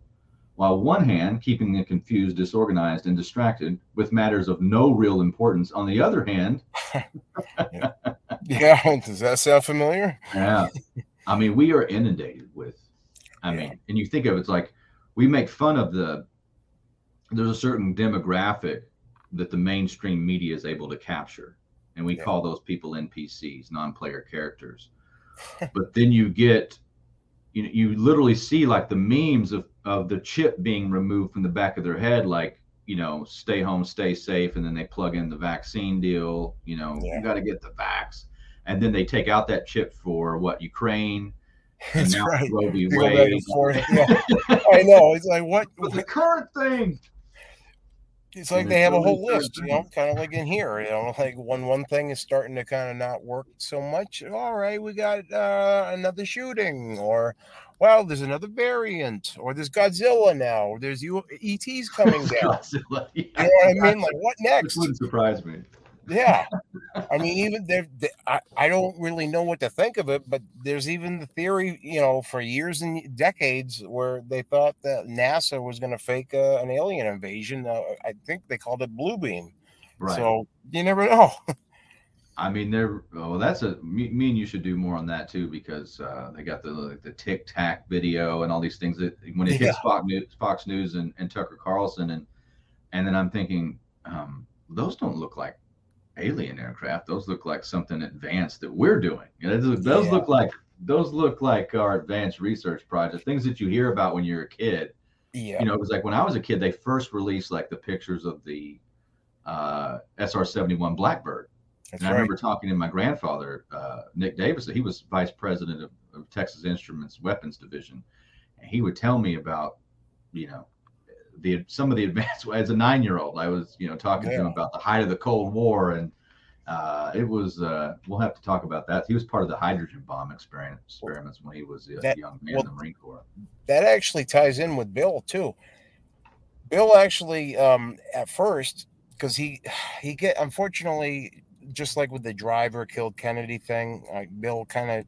while one hand keeping them confused, disorganized, and distracted with matters of no real importance. On the other hand, yeah, does that sound familiar? yeah, I mean, we are inundated with. I yeah. mean, and you think of it, it's like we make fun of the. There's a certain demographic that the mainstream media is able to capture, and we yeah. call those people NPCs, non-player characters. but then you get you know, you literally see like the memes of of the chip being removed from the back of their head, like you know, stay home, stay safe, and then they plug in the vaccine deal. You know, yeah. you got to get the vax, and then they take out that chip for what Ukraine. That's right. Roe v. Wade. Yeah. I know. It's like what the current thing. It's like they have a whole list, you know, kind of like in here, you know, like when one thing is starting to kind of not work so much. All right, we got uh, another shooting, or well, there's another variant, or there's Godzilla now, or there's U- ETs coming down. Godzilla, yeah. You know what I mean? Like, what next? This wouldn't surprise me. Yeah, I mean, even there, I, I don't really know what to think of it, but there's even the theory, you know, for years and decades where they thought that NASA was going to fake uh, an alien invasion. Uh, I think they called it blue beam. Right. So you never know. I mean, they're well. That's a me, me, and you should do more on that too because uh, they got the like, the Tic Tac video and all these things that when it yeah. hits Fox News, Fox News and, and Tucker Carlson and and then I'm thinking um, those don't look like alien aircraft. Those look like something advanced that we're doing. You know, those, those yeah. look like those look like our advanced research projects, things that you hear about when you're a kid. Yeah. You know, it was like when I was a kid, they first released like the pictures of the uh, SR 71 Blackbird that's and I remember talking to my grandfather, uh, Nick Davis. He was vice president of, of, Texas Instruments Weapons Division, and he would tell me about, you know, the some of the advanced. As a nine-year-old, I was, you know, talking yeah. to him about the height of the Cold War, and uh, it was. Uh, we'll have to talk about that. He was part of the hydrogen bomb experiment, experiments when he was a that, young man well, in the Marine Corps. That actually ties in with Bill too. Bill actually, um, at first, because he he get unfortunately just like with the driver killed Kennedy thing, Bill kind of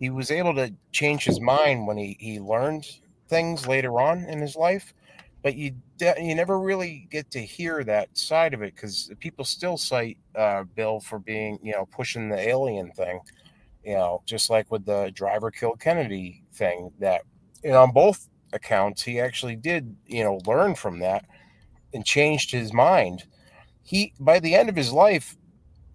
he was able to change his mind when he he learned things later on in his life, but you you never really get to hear that side of it because people still cite uh, Bill for being you know pushing the alien thing, you know, just like with the driver killed Kennedy thing. That know on both accounts he actually did you know learn from that and changed his mind. He by the end of his life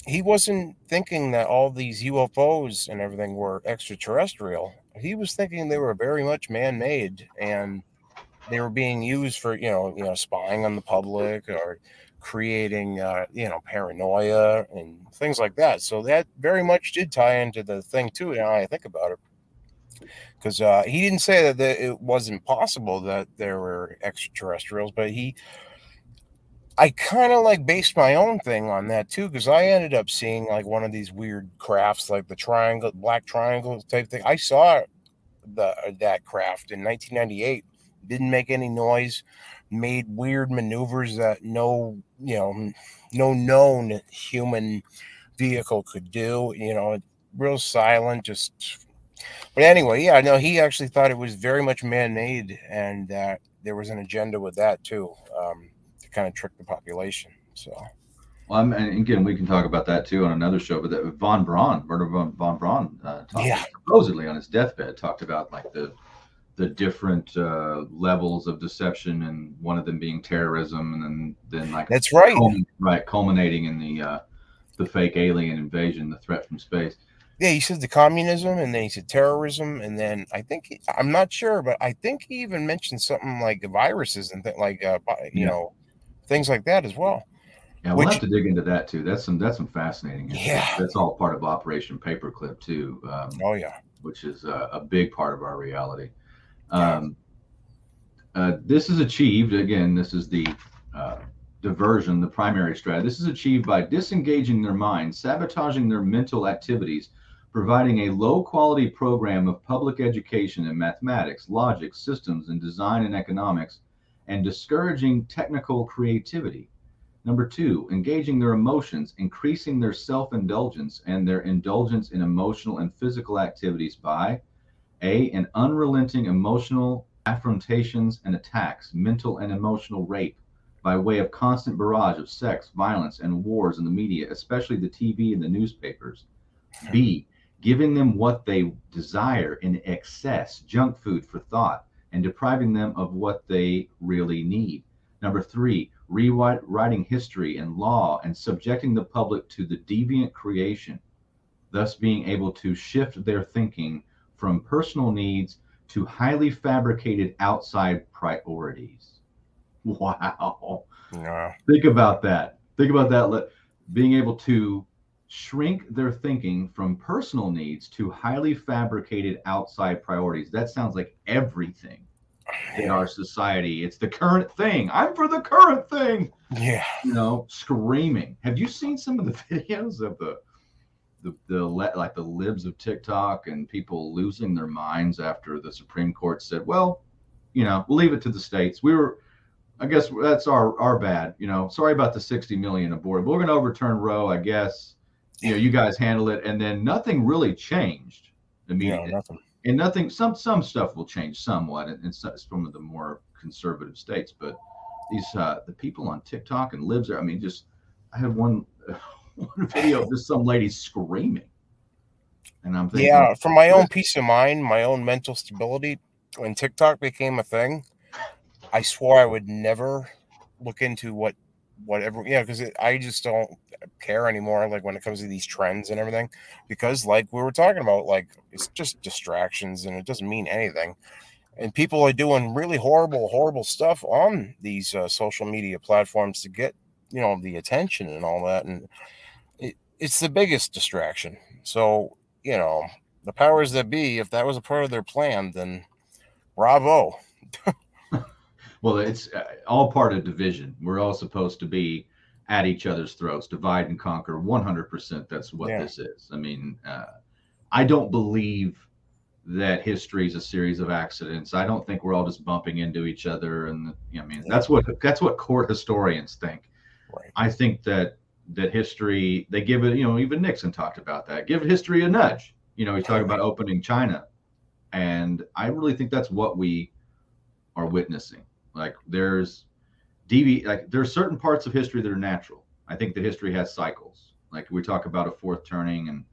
he wasn't thinking that all these UFOs and everything were extraterrestrial. He was thinking they were very much man-made and they were being used for you know you know spying on the public or creating uh, you know paranoia and things like that. So that very much did tie into the thing too. Now I think about it, because uh, he didn't say that the, it wasn't possible that there were extraterrestrials, but he I kind of like based my own thing on that too, because I ended up seeing like one of these weird crafts, like the triangle, black triangle type thing. I saw the uh, that craft in 1998. Didn't make any noise. Made weird maneuvers that no, you know, no known human vehicle could do. You know, real silent, just. But anyway, yeah, no, he actually thought it was very much man-made, and that there was an agenda with that too. Um, kind of trick the population. So, well, I'm, and again, we can talk about that too on another show. But that von Braun, von, von Braun, uh, talked, yeah. supposedly on his deathbed, talked about like the the different uh, levels of deception, and one of them being terrorism, and then then like that's right, right, culminating in the uh, the fake alien invasion, the threat from space. Yeah, he said the communism, and then he said terrorism, and then I think he, I'm not sure, but I think he even mentioned something like viruses and th- like uh, you yeah. know things like that as well. Yeah, we'll Which, have to dig into that too. That's some that's some fascinating. Yeah, that's all part of Operation Paperclip too. Um, oh yeah, which is a, a, big part of our reality. Um, uh, this is achieved again. This is the uh, diversion, the primary strategy. This is achieved by disengaging their minds, sabotaging their mental activities, providing a low quality program of public education in mathematics, logic, systems, and design and economics and discouraging technical creativity. Number two, engaging their emotions, increasing their self indulgence and their indulgence in emotional and physical activities by A, an unrelenting emotional affrontations and attacks, mental and emotional rape by way of constant barrage of sex, violence, and wars in the media, especially the TV and the newspapers. B, giving them what they desire in excess, junk food for thought, and depriving them of what they really need. Number three, rewriting history and law and subjecting the public to the deviant creation, thus being able to shift their thinking from personal needs to highly fabricated outside priorities. Wow. Yeah. Think about that. Think about that. Being able to shrink their thinking from personal needs to highly fabricated outside priorities. That sounds like everything in our society. It's the current thing. I'm for the current thing. Yeah. You know, screaming. Have you seen some of the videos of the the, the like the libs of TikTok and people losing their minds after the Supreme Court said, well, you know, we'll leave it to the states. We were I guess that's our our bad. You know, sorry about the 60 million aborted. We're going to overturn Roe, I guess you know, you guys handle it, and then nothing really changed immediately. Yeah, nothing. And nothing. Some some stuff will change somewhat in, in some of the more conservative states, but these uh, the people on TikTok and libs there. I mean, just I had one one video of just some lady screaming, and I'm thinking, yeah, for my own peace of mind, my own mental stability, when TikTok became a thing, I swore I would never look into what whatever yeah because i just don't care anymore like when it comes to these trends and everything because like we were talking about like it's just distractions and it doesn't mean anything. And people are doing really horrible horrible stuff on these uh, social media platforms to get you know the attention and all that and it, it's the biggest distraction. So you know the powers that be if that was a part of their plan then bravo Well, it's uh, all part of division. We're all supposed to be at each other's throats, divide and conquer. 100%. That's what yeah. this is. I mean, uh, I don't believe that history is a series of accidents. I don't think we're all just bumping into each other. And you know, I mean, that's what that's what court historians think. Right. I think that that history they give it. You know, even Nixon talked about that. Give history a nudge. You know, he talked about opening China, and I really think that's what we are witnessing. Like there's DV like there's certain parts of history that are natural. I think that history has cycles. Like we talk about a fourth turning and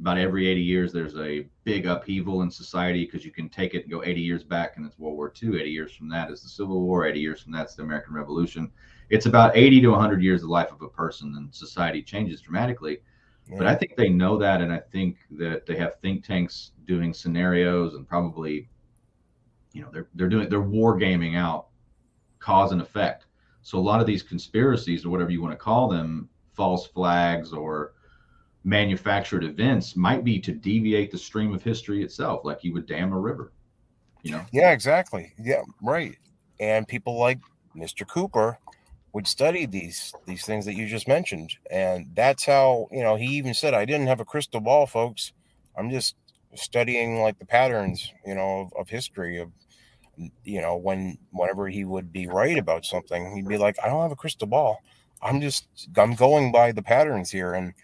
about every 80 years there's a big upheaval in society because you can take it and go 80 years back and it's World War II. 80 years from that is the Civil War. 80 years from that's the American Revolution. It's about 80 to 100 years of the life of a person and society changes dramatically. Yeah. But I think they know that, and I think that they have think tanks doing scenarios and probably, you know, they're they're doing they're war gaming out cause and effect. So a lot of these conspiracies or whatever you want to call them, false flags or manufactured events might be to deviate the stream of history itself, like you would dam a river. You know? Yeah, exactly. Yeah, right. And people like Mr. Cooper would study these these things that you just mentioned, and that's how you know he even said, "I didn't have a crystal ball, folks. I'm just studying like the patterns, you know, of, of history of." You know, when whenever he would be right about something, he'd be like, "I don't have a crystal ball. I'm just I'm going by the patterns here." And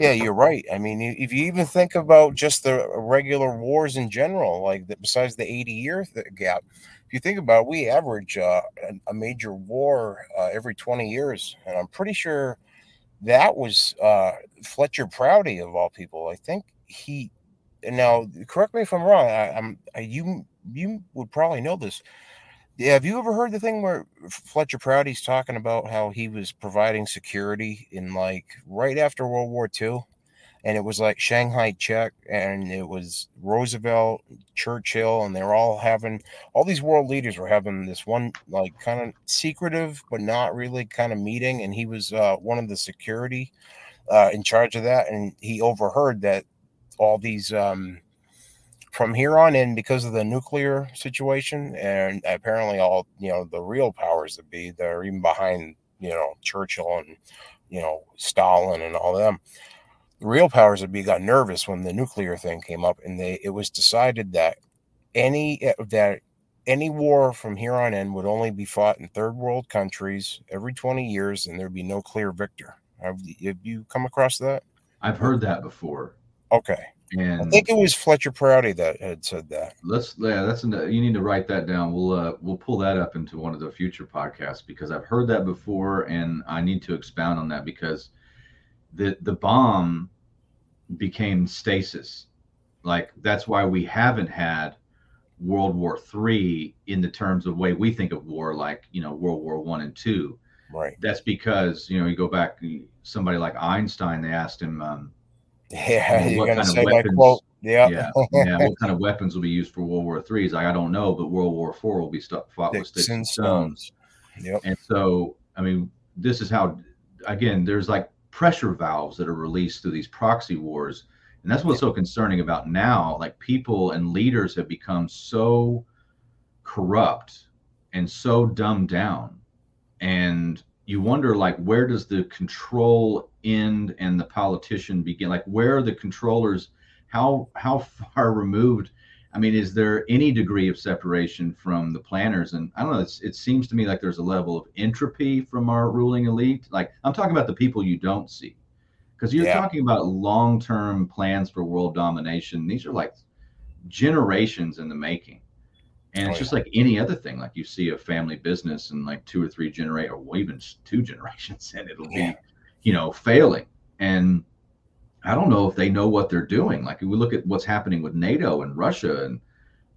yeah, you're right. I mean, if you even think about just the regular wars in general, like the, besides the 80 year gap, if you think about it, we average uh, a, major war uh, every 20 years. And I'm pretty sure that was uh, Fletcher Prouty of all people. I think he, now correct me if I'm wrong. I, am you, you would probably know this. Yeah, have you ever heard the thing where Fletcher Prouty's talking about how he was providing security in like right after World War II? And it was like Chiang Kai-shek and it was Roosevelt, Churchill, and they're all having all these world leaders were having this one like kind of secretive but not really kind of meeting. And he was uh, one of the security uh, in charge of that. And he overheard that all these um, from here on in, because of the nuclear situation, and apparently all you know the real powers that be, they're even behind you know Churchill and you know Stalin and all them. The real powers that be got nervous when the nuclear thing came up, and they it was decided that any eh, that any war from here on in would only be fought in third world countries every 20 years and there'd be no clear victor. Have, have you come across that? I've heard that before. Okay and I think it was Fletcher Prouty that had said that. Let's yeah, that's you need to write that down. We'll uh, we'll pull that up into one of the future podcasts because I've heard that before and I need to expound on that because the the bomb became stasis. Like that's why we haven't had World War Three in the terms of way we think of war, like you know World War One and Two. Right. That's because you know you go back somebody like Einstein. They asked him. Um, yeah, you're gonna say weapons, that quote. Yeah. yeah, yeah. What kind of weapons will be used for World War Three? Is like I don't know, but World War Four will be stuck, fought sticks with sticks and stones. stones. Yep. And so, I mean, this is how. Again, there's like pressure valves that are released through these proxy wars, and that's what's so concerning about now. Like people and leaders have become so corrupt and so dumbed down, and you wonder like where does the control end and the politician begin like where are the controllers how how far removed i mean is there any degree of separation from the planners and i don't know it seems to me like there's a level of entropy from our ruling elite like i'm talking about the people you don't see because you're yeah. talking about long-term plans for world domination these are like generations in the making and it's oh, just yeah. like any other thing. Like you see a family business and like two or three generate or even two generations, and it'll yeah. be, you know, failing. And I don't know if they know what they're doing. Like we look at what's happening with NATO and Russia, and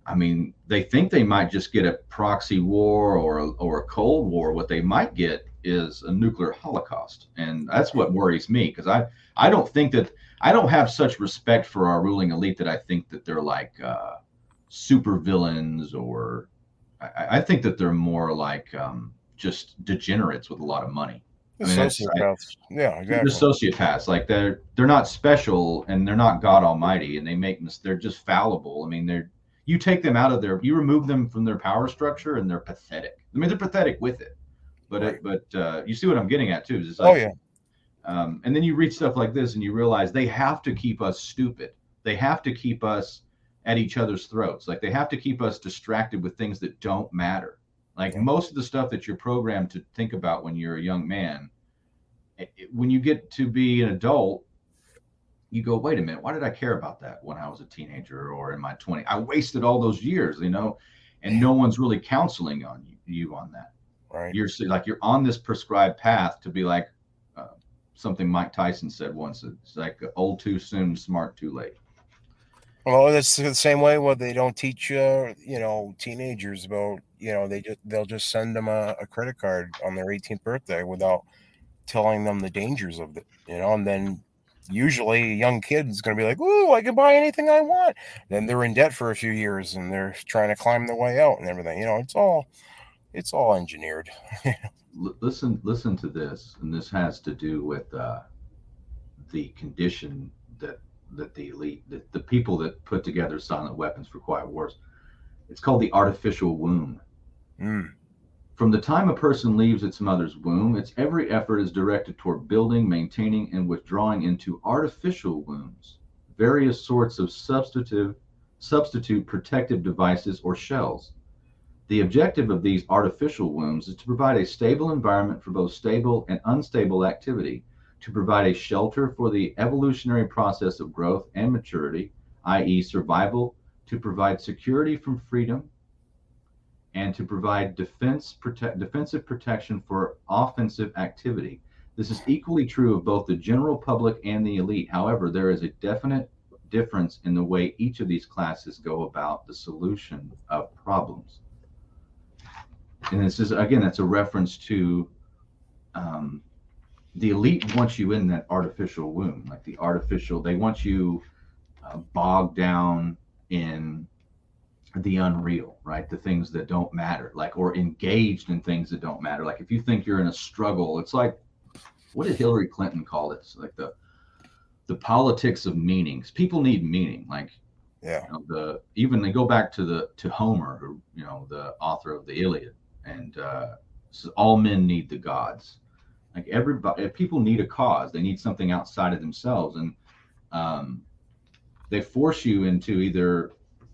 I mean, they think they might just get a proxy war or a, or a cold war. What they might get is a nuclear holocaust, and that's what worries me because I I don't think that I don't have such respect for our ruling elite that I think that they're like. Uh, super villains or I, I, think that they're more like um, just degenerates with a lot of money. I mean, sociopaths. Yeah, exactly. They're sociopaths. Like they're they're not special and they're not God Almighty, and they make mistakes they're just fallible. I mean, they're you take them out of their you remove them from their power structure, and they're pathetic. I mean, they're pathetic with it, but right. it, but uh, you see what I'm getting at too. Is like, oh yeah. Um, and then you read stuff like this, and you realize they have to keep us stupid. They have to keep us at each other's throats. Like they have to keep us distracted with things that don't matter. Like most of the stuff that you're programmed to think about when you're a young man, it, when you get to be an adult, you go, wait a minute, why did I care about that when I was a teenager or in my 20s? I wasted all those years, you know, and no one's really counseling on you, you on that. Right. You're like you're on this prescribed path to be like uh, something Mike Tyson said once. It's like old too soon, smart too late. Well, that's the same way. What they don't teach, uh, you know, teenagers about, you know, they just they'll just send them a, a, credit card on their 18th birthday without telling them the dangers of it, you know. And then usually a young kid is going to be like, "Ooh, I can buy anything I want." Then they're in debt for a few years and they're trying to climb their way out and everything. You know, it's all it's all engineered. listen, listen to this, and this has to do with uh, the condition that that the elite, the, the people that put together silent weapons for quiet wars, it's called the artificial womb. Mm. From the time a person leaves its mother's womb, its every effort is directed toward building, maintaining, and withdrawing into artificial wombs various sorts of substitute, substitute protective devices or shells. The objective of these artificial wombs is to provide a stable environment for both stable and unstable activity, to provide a shelter for the evolutionary process of growth and maturity, i.e., survival, to provide security from freedom, and to provide defense protect, defensive protection for offensive activity. This is equally true of both the general public and the elite. However, there is a definite difference in the way each of these classes go about the solution of problems. And this is, again, that's a reference to um, the elite wants you in that artificial womb, like the artificial, they want you uh, bogged down in the unreal, right? The things that don't matter, like, or engaged in things that don't matter. Like, if you think you're in a struggle, it's like what did Hillary Clinton call it? It's like the the politics of meanings. People need meaning. Like yeah, you know, the even they go back to the to Homer, who you know the author of the Iliad, and uh, says all men need the gods. Like everybody, people need a cause. They need something outside of themselves, and um, they force you into either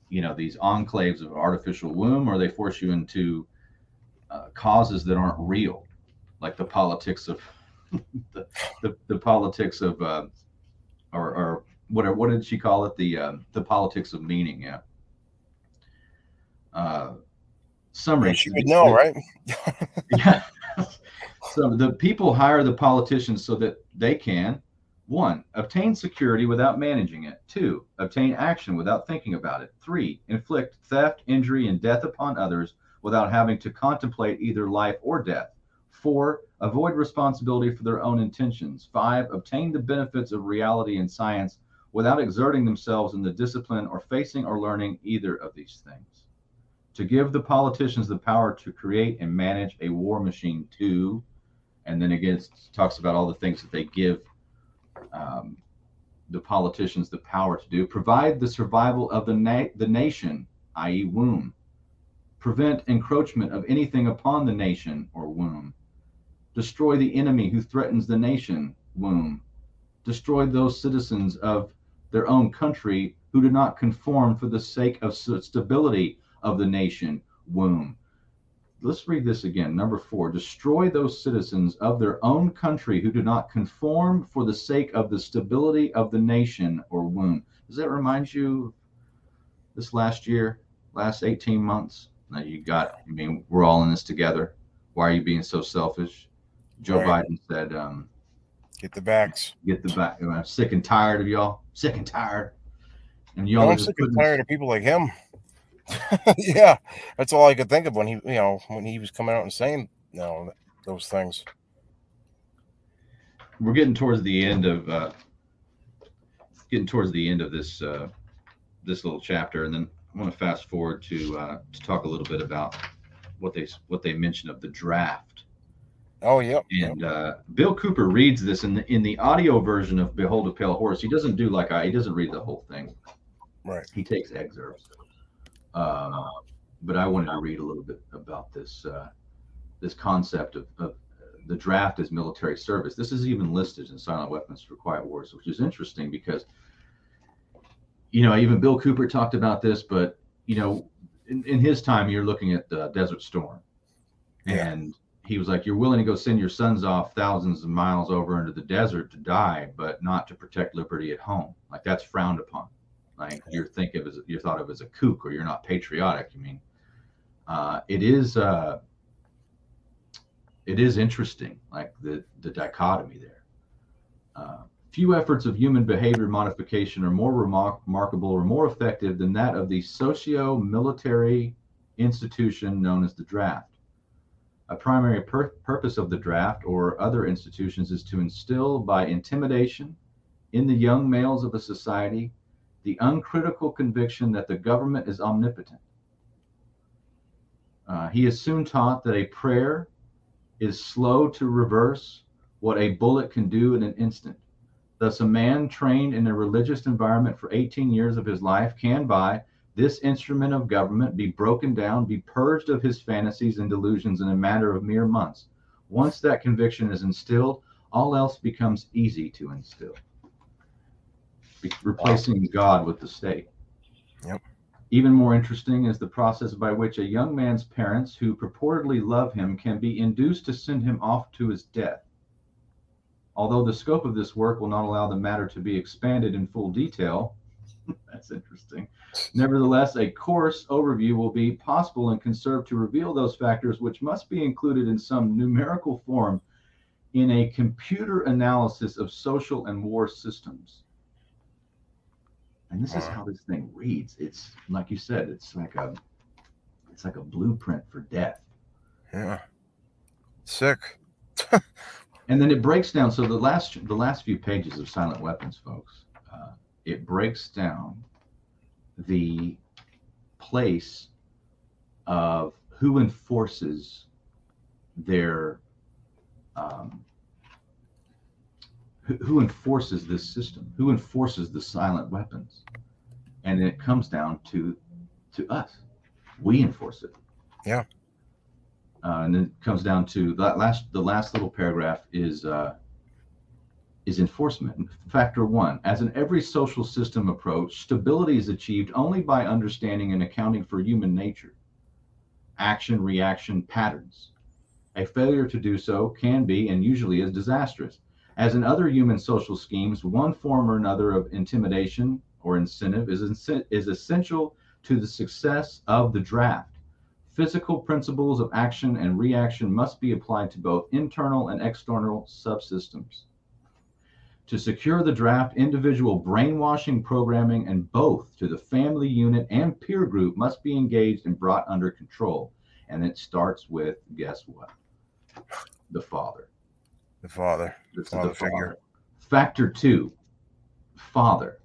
you know these enclaves of artificial womb, or they force you into uh, causes that aren't real, like the politics of the, the, the politics of uh, or or whatever what did she call it? The uh, the politics of meaning yeah. Uh summary would know right? Yeah. So the people hire the politicians so that they can one obtain security without managing it two obtain action without thinking about it three inflict theft injury and death upon others without having to contemplate either life or death Four, avoid responsibility for their own intentions. Five, obtain the benefits of reality and science without exerting themselves in the discipline or facing or learning either of these things. To give the politicians the power to create and manage a war machine, too. And then again, it talks about all the things that they give um, the politicians the power to do. Provide the survival of the, na- the nation, i.e., womb. Prevent encroachment of anything upon the nation or womb destroy the enemy who threatens the nation womb, destroy those citizens of their own country who do not conform for the sake of stability of the nation womb. Let's read this again. Number four, destroy those citizens of their own country who do not conform for the sake of the stability of the nation or womb. Does that remind you this last year, last 18 months? Now you got, I mean, we're all in this together. Why are you being so selfish? Joe right. Biden said, um, "Get the backs. Get the back. I'm sick and tired of y'all. Sick and tired." And y'all. I'm sick and tired of people like him. yeah, that's all I could think of when he, you know, when he was coming out and saying, you know, those things. We're getting towards the end of uh, getting towards the end of this uh, this little chapter, and then I want to fast forward to uh, to talk a little bit about what they what they mentioned of the draft Oh, yep. And uh, Bill Cooper reads this in the in the audio version of Behold a Pale Horse. He doesn't do like I. He doesn't read the whole thing. Right. He takes excerpts. Uh, but I wanted to read a little bit about this uh, this concept of, of the draft as military service. This is even listed in Silent Weapons for Quiet Wars, which is interesting because you know even Bill Cooper talked about this, but you know in, in his time you're looking at the Desert Storm, yeah. and he was like, You're willing to go send your sons off thousands of miles over into the desert to die, but not to protect liberty at home. Like that's frowned upon. Like you're think of as you're thought of as a kook or you're not patriotic. You mean uh, it is uh, it is interesting, like the the dichotomy there. Uh, few efforts of human behavior modification are more remarkable or more effective than that of the socio-military institution known as the draft. A primary pur- purpose of the draft or other institutions is to instill by intimidation in the young males of a society the uncritical conviction that the government is omnipotent. Uh, he is soon taught that a prayer is slow to reverse what a bullet can do in an instant. Thus, a man trained in a religious environment for 18 years of his life can, by this instrument of government, be broken down, be purged of his fantasies and delusions in a matter of mere months. Once that conviction is instilled, all else becomes easy to instill, replacing God with the state. Yep. Even more interesting is the process by which a young man's parents, who purportedly love him, can be induced to send him off to his death. Although the scope of this work will not allow the matter to be expanded in full detail, that's interesting. Nevertheless, a course overview will be possible and can serve to reveal those factors which must be included in some numerical form in a computer analysis of social and war systems. And this is how this thing reads. It's like you said, it's like a it's like a blueprint for death. Yeah. Sick. and then it breaks down. So the last the last few pages of Silent Weapons, folks, uh, it breaks down the place of who enforces their um, who, enforces this system, who enforces the silent weapons, and it comes down to to us. We enforce it. Yeah. Uh, and then it comes down to that last the last little paragraph is uh, is enforcement. Factor one, as in every social system approach, stability is achieved only by understanding and accounting for human nature, action, reaction, patterns. A failure to do so can be and usually is disastrous. As in other human social schemes, one form or another of intimidation or incentive is, is essential to the success of the draft. Physical principles of action and reaction must be applied to both internal and external subsystems. To secure the draft, individual brainwashing programming and both to the family unit and peer group must be engaged and brought under control. And it starts with guess what? The father. The father. This father the figure. father. Factor two, father.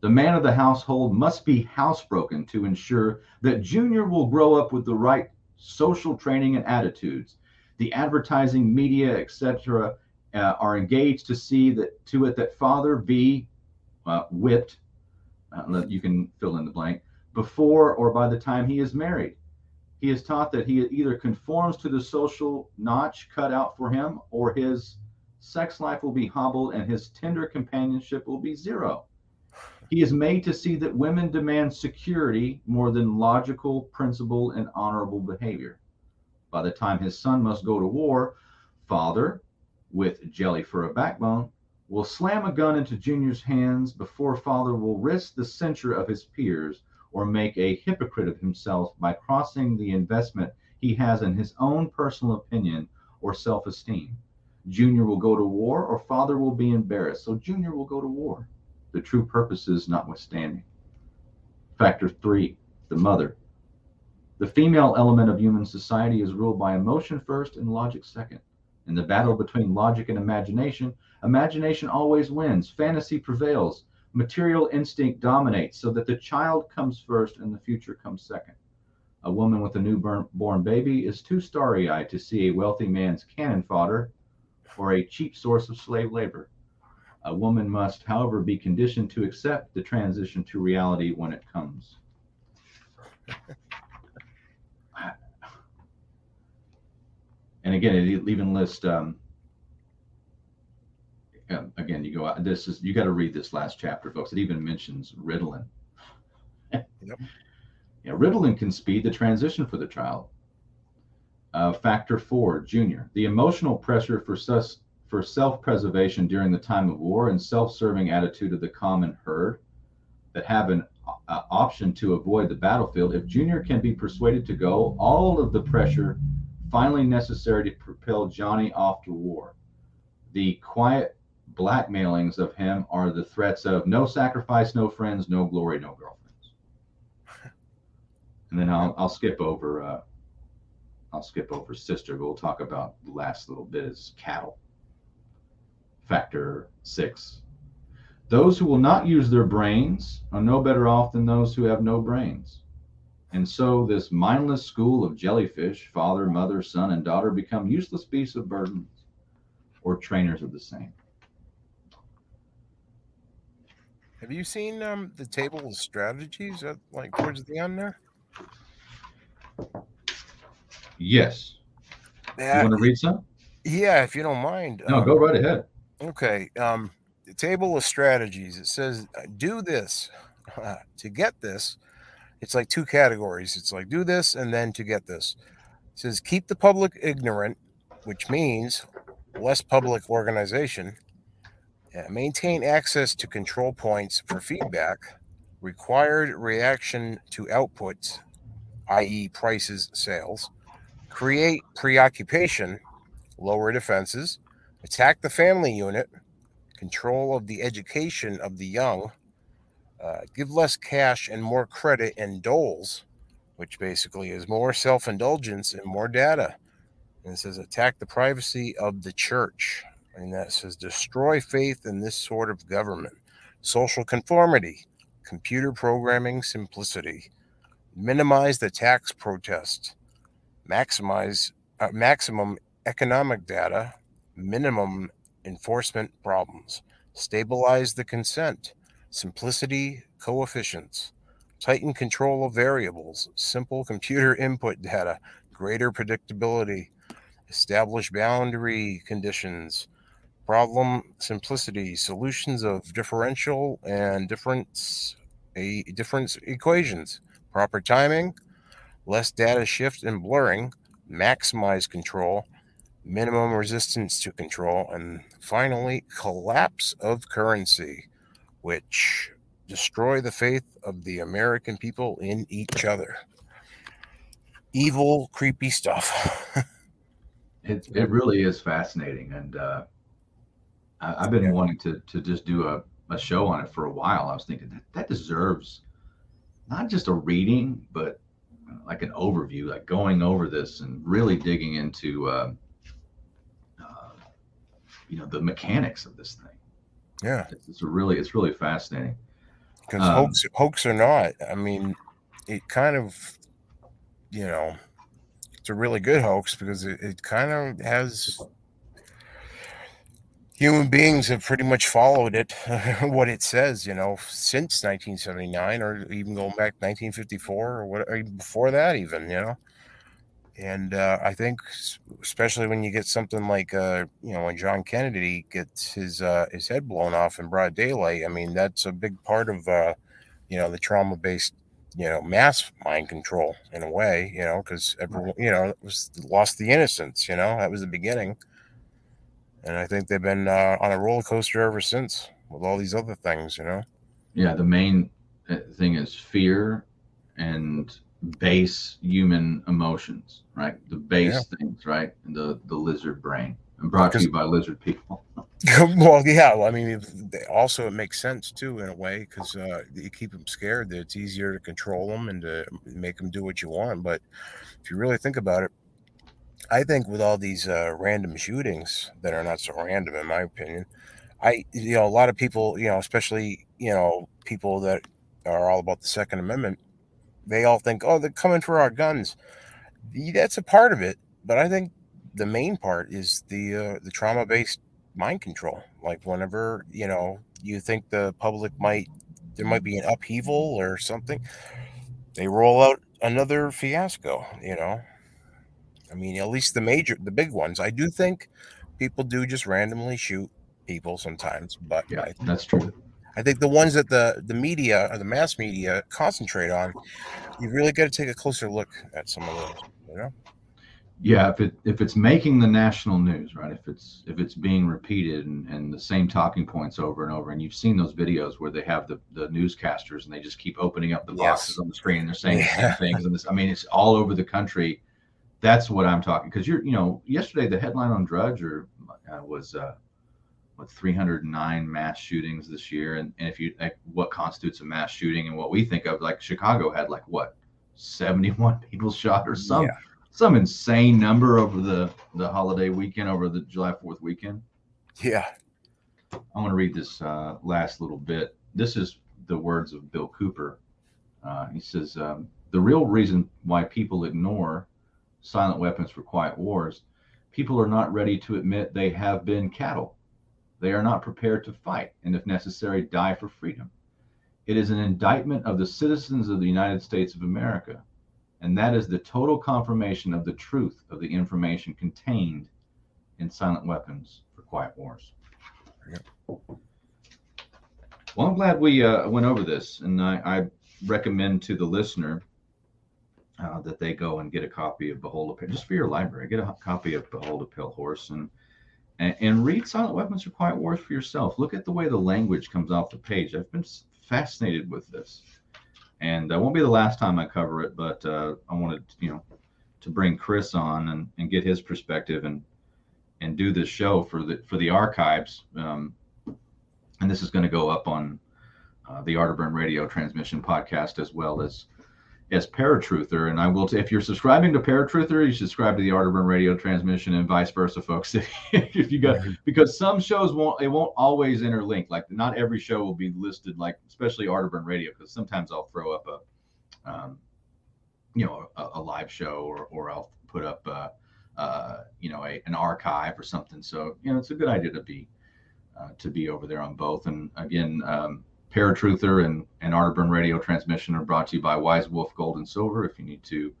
The man of the household must be housebroken to ensure that Junior will grow up with the right social training and attitudes. The advertising, media, etc., uh, are engaged to see that to it that father be uh, whipped. Uh, you can fill in the blank before or by the time he is married. He is taught that he either conforms to the social notch cut out for him, or his sex life will be hobbled and his tender companionship will be zero. He is made to see that women demand security more than logical, principled, and honorable behavior. By the time his son must go to war, father, with jelly for a backbone, will slam a gun into Junior's hands before father will risk the censure of his peers or make a hypocrite of himself by crossing the investment he has in his own personal opinion or self esteem. Junior will go to war or father will be embarrassed. So Junior will go to war, the true purposes notwithstanding. Factor three, the mother. The female element of human society is ruled by emotion first and logic second. In the battle between logic and imagination, imagination always wins, fantasy prevails, material instinct dominates, so that the child comes first and the future comes second. A woman with a newborn baby is too starry eyed to see a wealthy man's cannon fodder or a cheap source of slave labor. A woman must, however, be conditioned to accept the transition to reality when it comes. and again, it even lists. Um, again, you go. out. This is you got to read this last chapter, folks. It even mentions Ritalin. yep. Yeah, Ritalin can speed the transition for the child. Uh, factor four, junior. The emotional pressure for sus- for self-preservation during the time of war and self-serving attitude of the common herd that have an uh, option to avoid the battlefield. If junior can be persuaded to go, all of the pressure finally necessary to propel Johnny off to war. The quiet blackmailings of him are the threats of no sacrifice, no friends, no glory, no girlfriends. And then I'll, I'll skip over uh, I'll skip over sister, but we'll talk about the last little bit is cattle. Factor six. Those who will not use their brains are no better off than those who have no brains. And so this mindless school of jellyfish, father, mother, son, and daughter, become useless beasts of burdens or trainers of the same. Have you seen um, the table of strategies at like towards the end there? Yes. That, you want to read some? Yeah, if you don't mind. No, um, go right ahead. Okay. Um, the table of strategies. It says uh, do this to get this. It's like two categories. It's like do this and then to get this. It says keep the public ignorant, which means less public organization. Maintain access to control points for feedback. Required reaction to outputs, i.e., prices, sales. Create preoccupation, lower defenses. Attack the family unit, control of the education of the young, uh, give less cash and more credit and doles, which basically is more self indulgence and more data. And it says attack the privacy of the church. And that says destroy faith in this sort of government. Social conformity, computer programming simplicity, minimize the tax protest, maximize uh, maximum economic data, minimum enforcement problems, stabilize the consent, simplicity coefficients, tighten control of variables, simple computer input data, greater predictability, establish boundary conditions, problem simplicity, solutions of differential and difference a difference equations, proper timing, less data shift and blurring, maximize control, minimum resistance to control, and finally, collapse of currency, which destroy the faith of the American people in each other. Evil, creepy stuff. it, it really is fascinating. And uh, I, have been yeah. wanting to, to just do a, a show on it for a while. I was thinking that, that deserves not just a reading, but like an overview, like going over this and really digging into uh, you know the mechanics of this thing. Yeah, it's, it's really it's really fascinating. Because um, hoax hoax or not, I mean, it kind of, you know, it's a really good hoax because it, it kind of has human beings have pretty much followed it, what it says, you know, since 1979 or even going back 1954 or what, or before that, even, you know. And uh, I think, especially when you get something like, uh, you know, when John Kennedy gets his uh, his head blown off in broad daylight, I mean, that's a big part of, uh, you know, the trauma based, you know, mass mind control in a way, you know, because everyone, you know, was lost the innocence, you know, that was the beginning. And I think they've been uh, on a roller coaster ever since with all these other things, you know. Yeah, the main uh, thing is fear and base human emotions, right? The base yeah. things, right? The the lizard brain. And brought to you by lizard people. well, yeah. Well, I mean, also it makes sense too in a way because uh, you keep them scared. That it's easier to control them and to make them do what you want. But if you really think about it, I think with all these uh, random shootings that are not so random, in my opinion, I you know a lot of people, you know, especially you know people that are all about the Second Amendment they all think, oh, they're coming for our guns. That's a part of it, but I think the main part is the uh, the trauma based mind control. Like whenever you know you think the public might there might be an upheaval or something, they roll out another fiasco. You know, I mean, at least the major, the big ones. I do think people do just randomly shoot people sometimes, but yeah, that's true. I think the ones that the the media or the mass media concentrate on, you really got to take a closer look at some of those. You know. Yeah, if it if it's making the national news, right? If it's if it's being repeated and, and the same talking points over and over, and you've seen those videos where they have the, the newscasters and they just keep opening up the boxes yes. on the screen and they're saying yeah. things and this. I mean, it's all over the country. That's what I'm talking because you're you know yesterday the headline on Drudge or uh, was uh, what 309 mass shootings this year and, and if you like what constitutes a mass shooting and what we think of like chicago had like what 71 people shot or some yeah. some insane number over the the holiday weekend over the july 4th weekend? Yeah. I want to read this uh, last little bit. This is the words of bill cooper. Uh, he says um, the real reason why people ignore silent weapons for quiet wars people are not ready to admit they have been cattle they are not prepared to fight and, if necessary, die for freedom. It is an indictment of the citizens of the United States of America, and that is the total confirmation of the truth of the information contained in Silent Weapons for Quiet Wars. Well, I'm glad we uh, went over this, and I, I, recommend to the listener uh, that they go and get a copy of Behold a Pale, just for your library. Get a copy of Behold a Pale Horse and, and and read Silent Weapons for Quiet Wars for yourself. Look at the way the language comes off the page. I've been fascinated with this, and uh, won't be the last time I cover it. But uh, I wanted, you know, to bring Chris on and, and get his perspective and and do this show for the for the archives. Um, and this is going to go up on uh, the Art of Burn Radio transmission podcast as well as as Paratruther. And I will, t- if you're subscribing to Paratruther, you subscribe to the Art of Burn Radio transmission, and vice versa, folks. if you got because some shows won't, it won't always interlink. Like not every show will be listed, like especially Art of Burn Radio, because sometimes I'll throw up a, um, you know, a, a, live show, or or I'll put up, uh, uh, you know, a, an archive or something. So you know, it's a good idea to be uh, to be over there on both. And again. Um, Paratruther and, and Art of Burn radio transmission are brought to you by Wise Wolf Gold and Silver. If you need to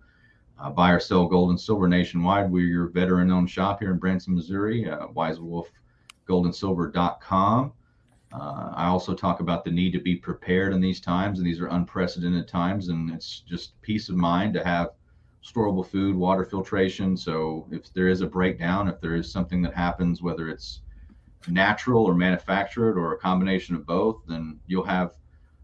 uh, buy or sell gold and silver nationwide, we're your veteran owned shop here in Branson, Missouri, uh, wisewolfgoldandsilver.com. Uh, I also talk about the need to be prepared in these times, and these are unprecedented times, and it's just peace of mind to have storable food, water filtration. So if there is a breakdown, if there is something that happens, whether it's natural or manufactured or a combination of both, then you'll have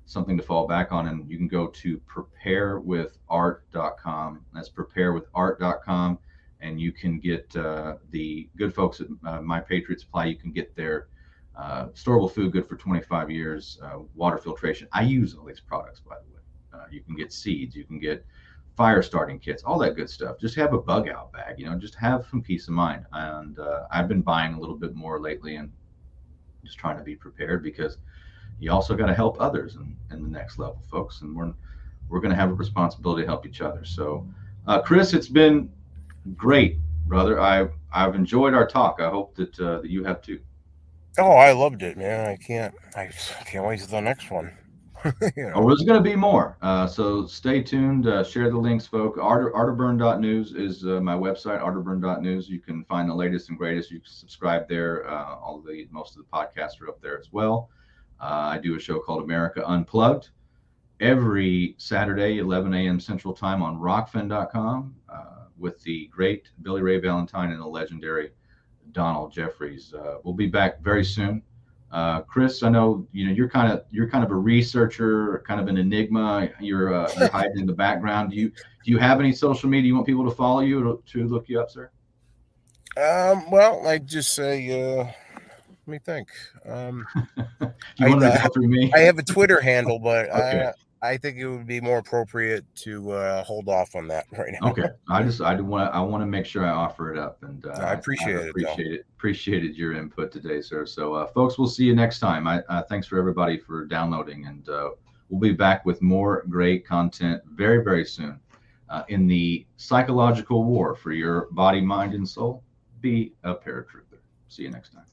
something to fall back on. And you can go to preparewithart.com. That's preparewithart.com. And you can get uh, the good folks at uh, My Patriot Supply, you can get their uh, storable food good for 25 years, uh, water filtration. I use all these products, by the way. Uh, you can get seeds, you can get fire starting kits, all that good stuff. Just have a bug out bag, you know, just have some peace of mind. And uh, I've been buying a little bit more lately and just trying to be prepared because you also got to help others in, in the next level, folks. And we're, we're going to have a responsibility to help each other. So, uh, Chris, it's been great, brother. I, I've enjoyed our talk. I hope that, uh, that you have too. Oh, I loved it, man. I can't, I can't wait to the next one. you know. Oh, there's going to be more. Uh, so stay tuned. Uh, share the links, folks. Art, artofburn.news is uh, my website, artofburn.news. You can find the latest and greatest. You can subscribe there. Uh, all the most of the podcasts are up there as well. Uh, I do a show called America Unplugged every Saturday, 11 a.m. Central Time on Rokfin.com uh, with the great Billy Ray Valentine and the legendary Donald Jeffries. we'll be back very soon. Uh, Chris, I know you know you're kind of you're kind of a researcher, kind of an enigma. You're, uh, you're hiding in the background. Do you do you have any social media you want people to follow you to, to look you up, sir? Um, well, I just say, uh, let me think. Um, you want to go me? I have a Twitter handle, but okay. I think it would be more appropriate to uh, hold off on that right now. Okay, I just I want to I want to make sure I offer it up, and uh, I appreciate I it. Appreciate it. Appreciated your input today, sir. So, uh, folks, we'll see you next time. I uh, thanks for everybody for downloading, and uh, we'll be back with more great content very very soon uh, in the psychological war for your body, mind, and soul. Be a paratrooper. See you next time.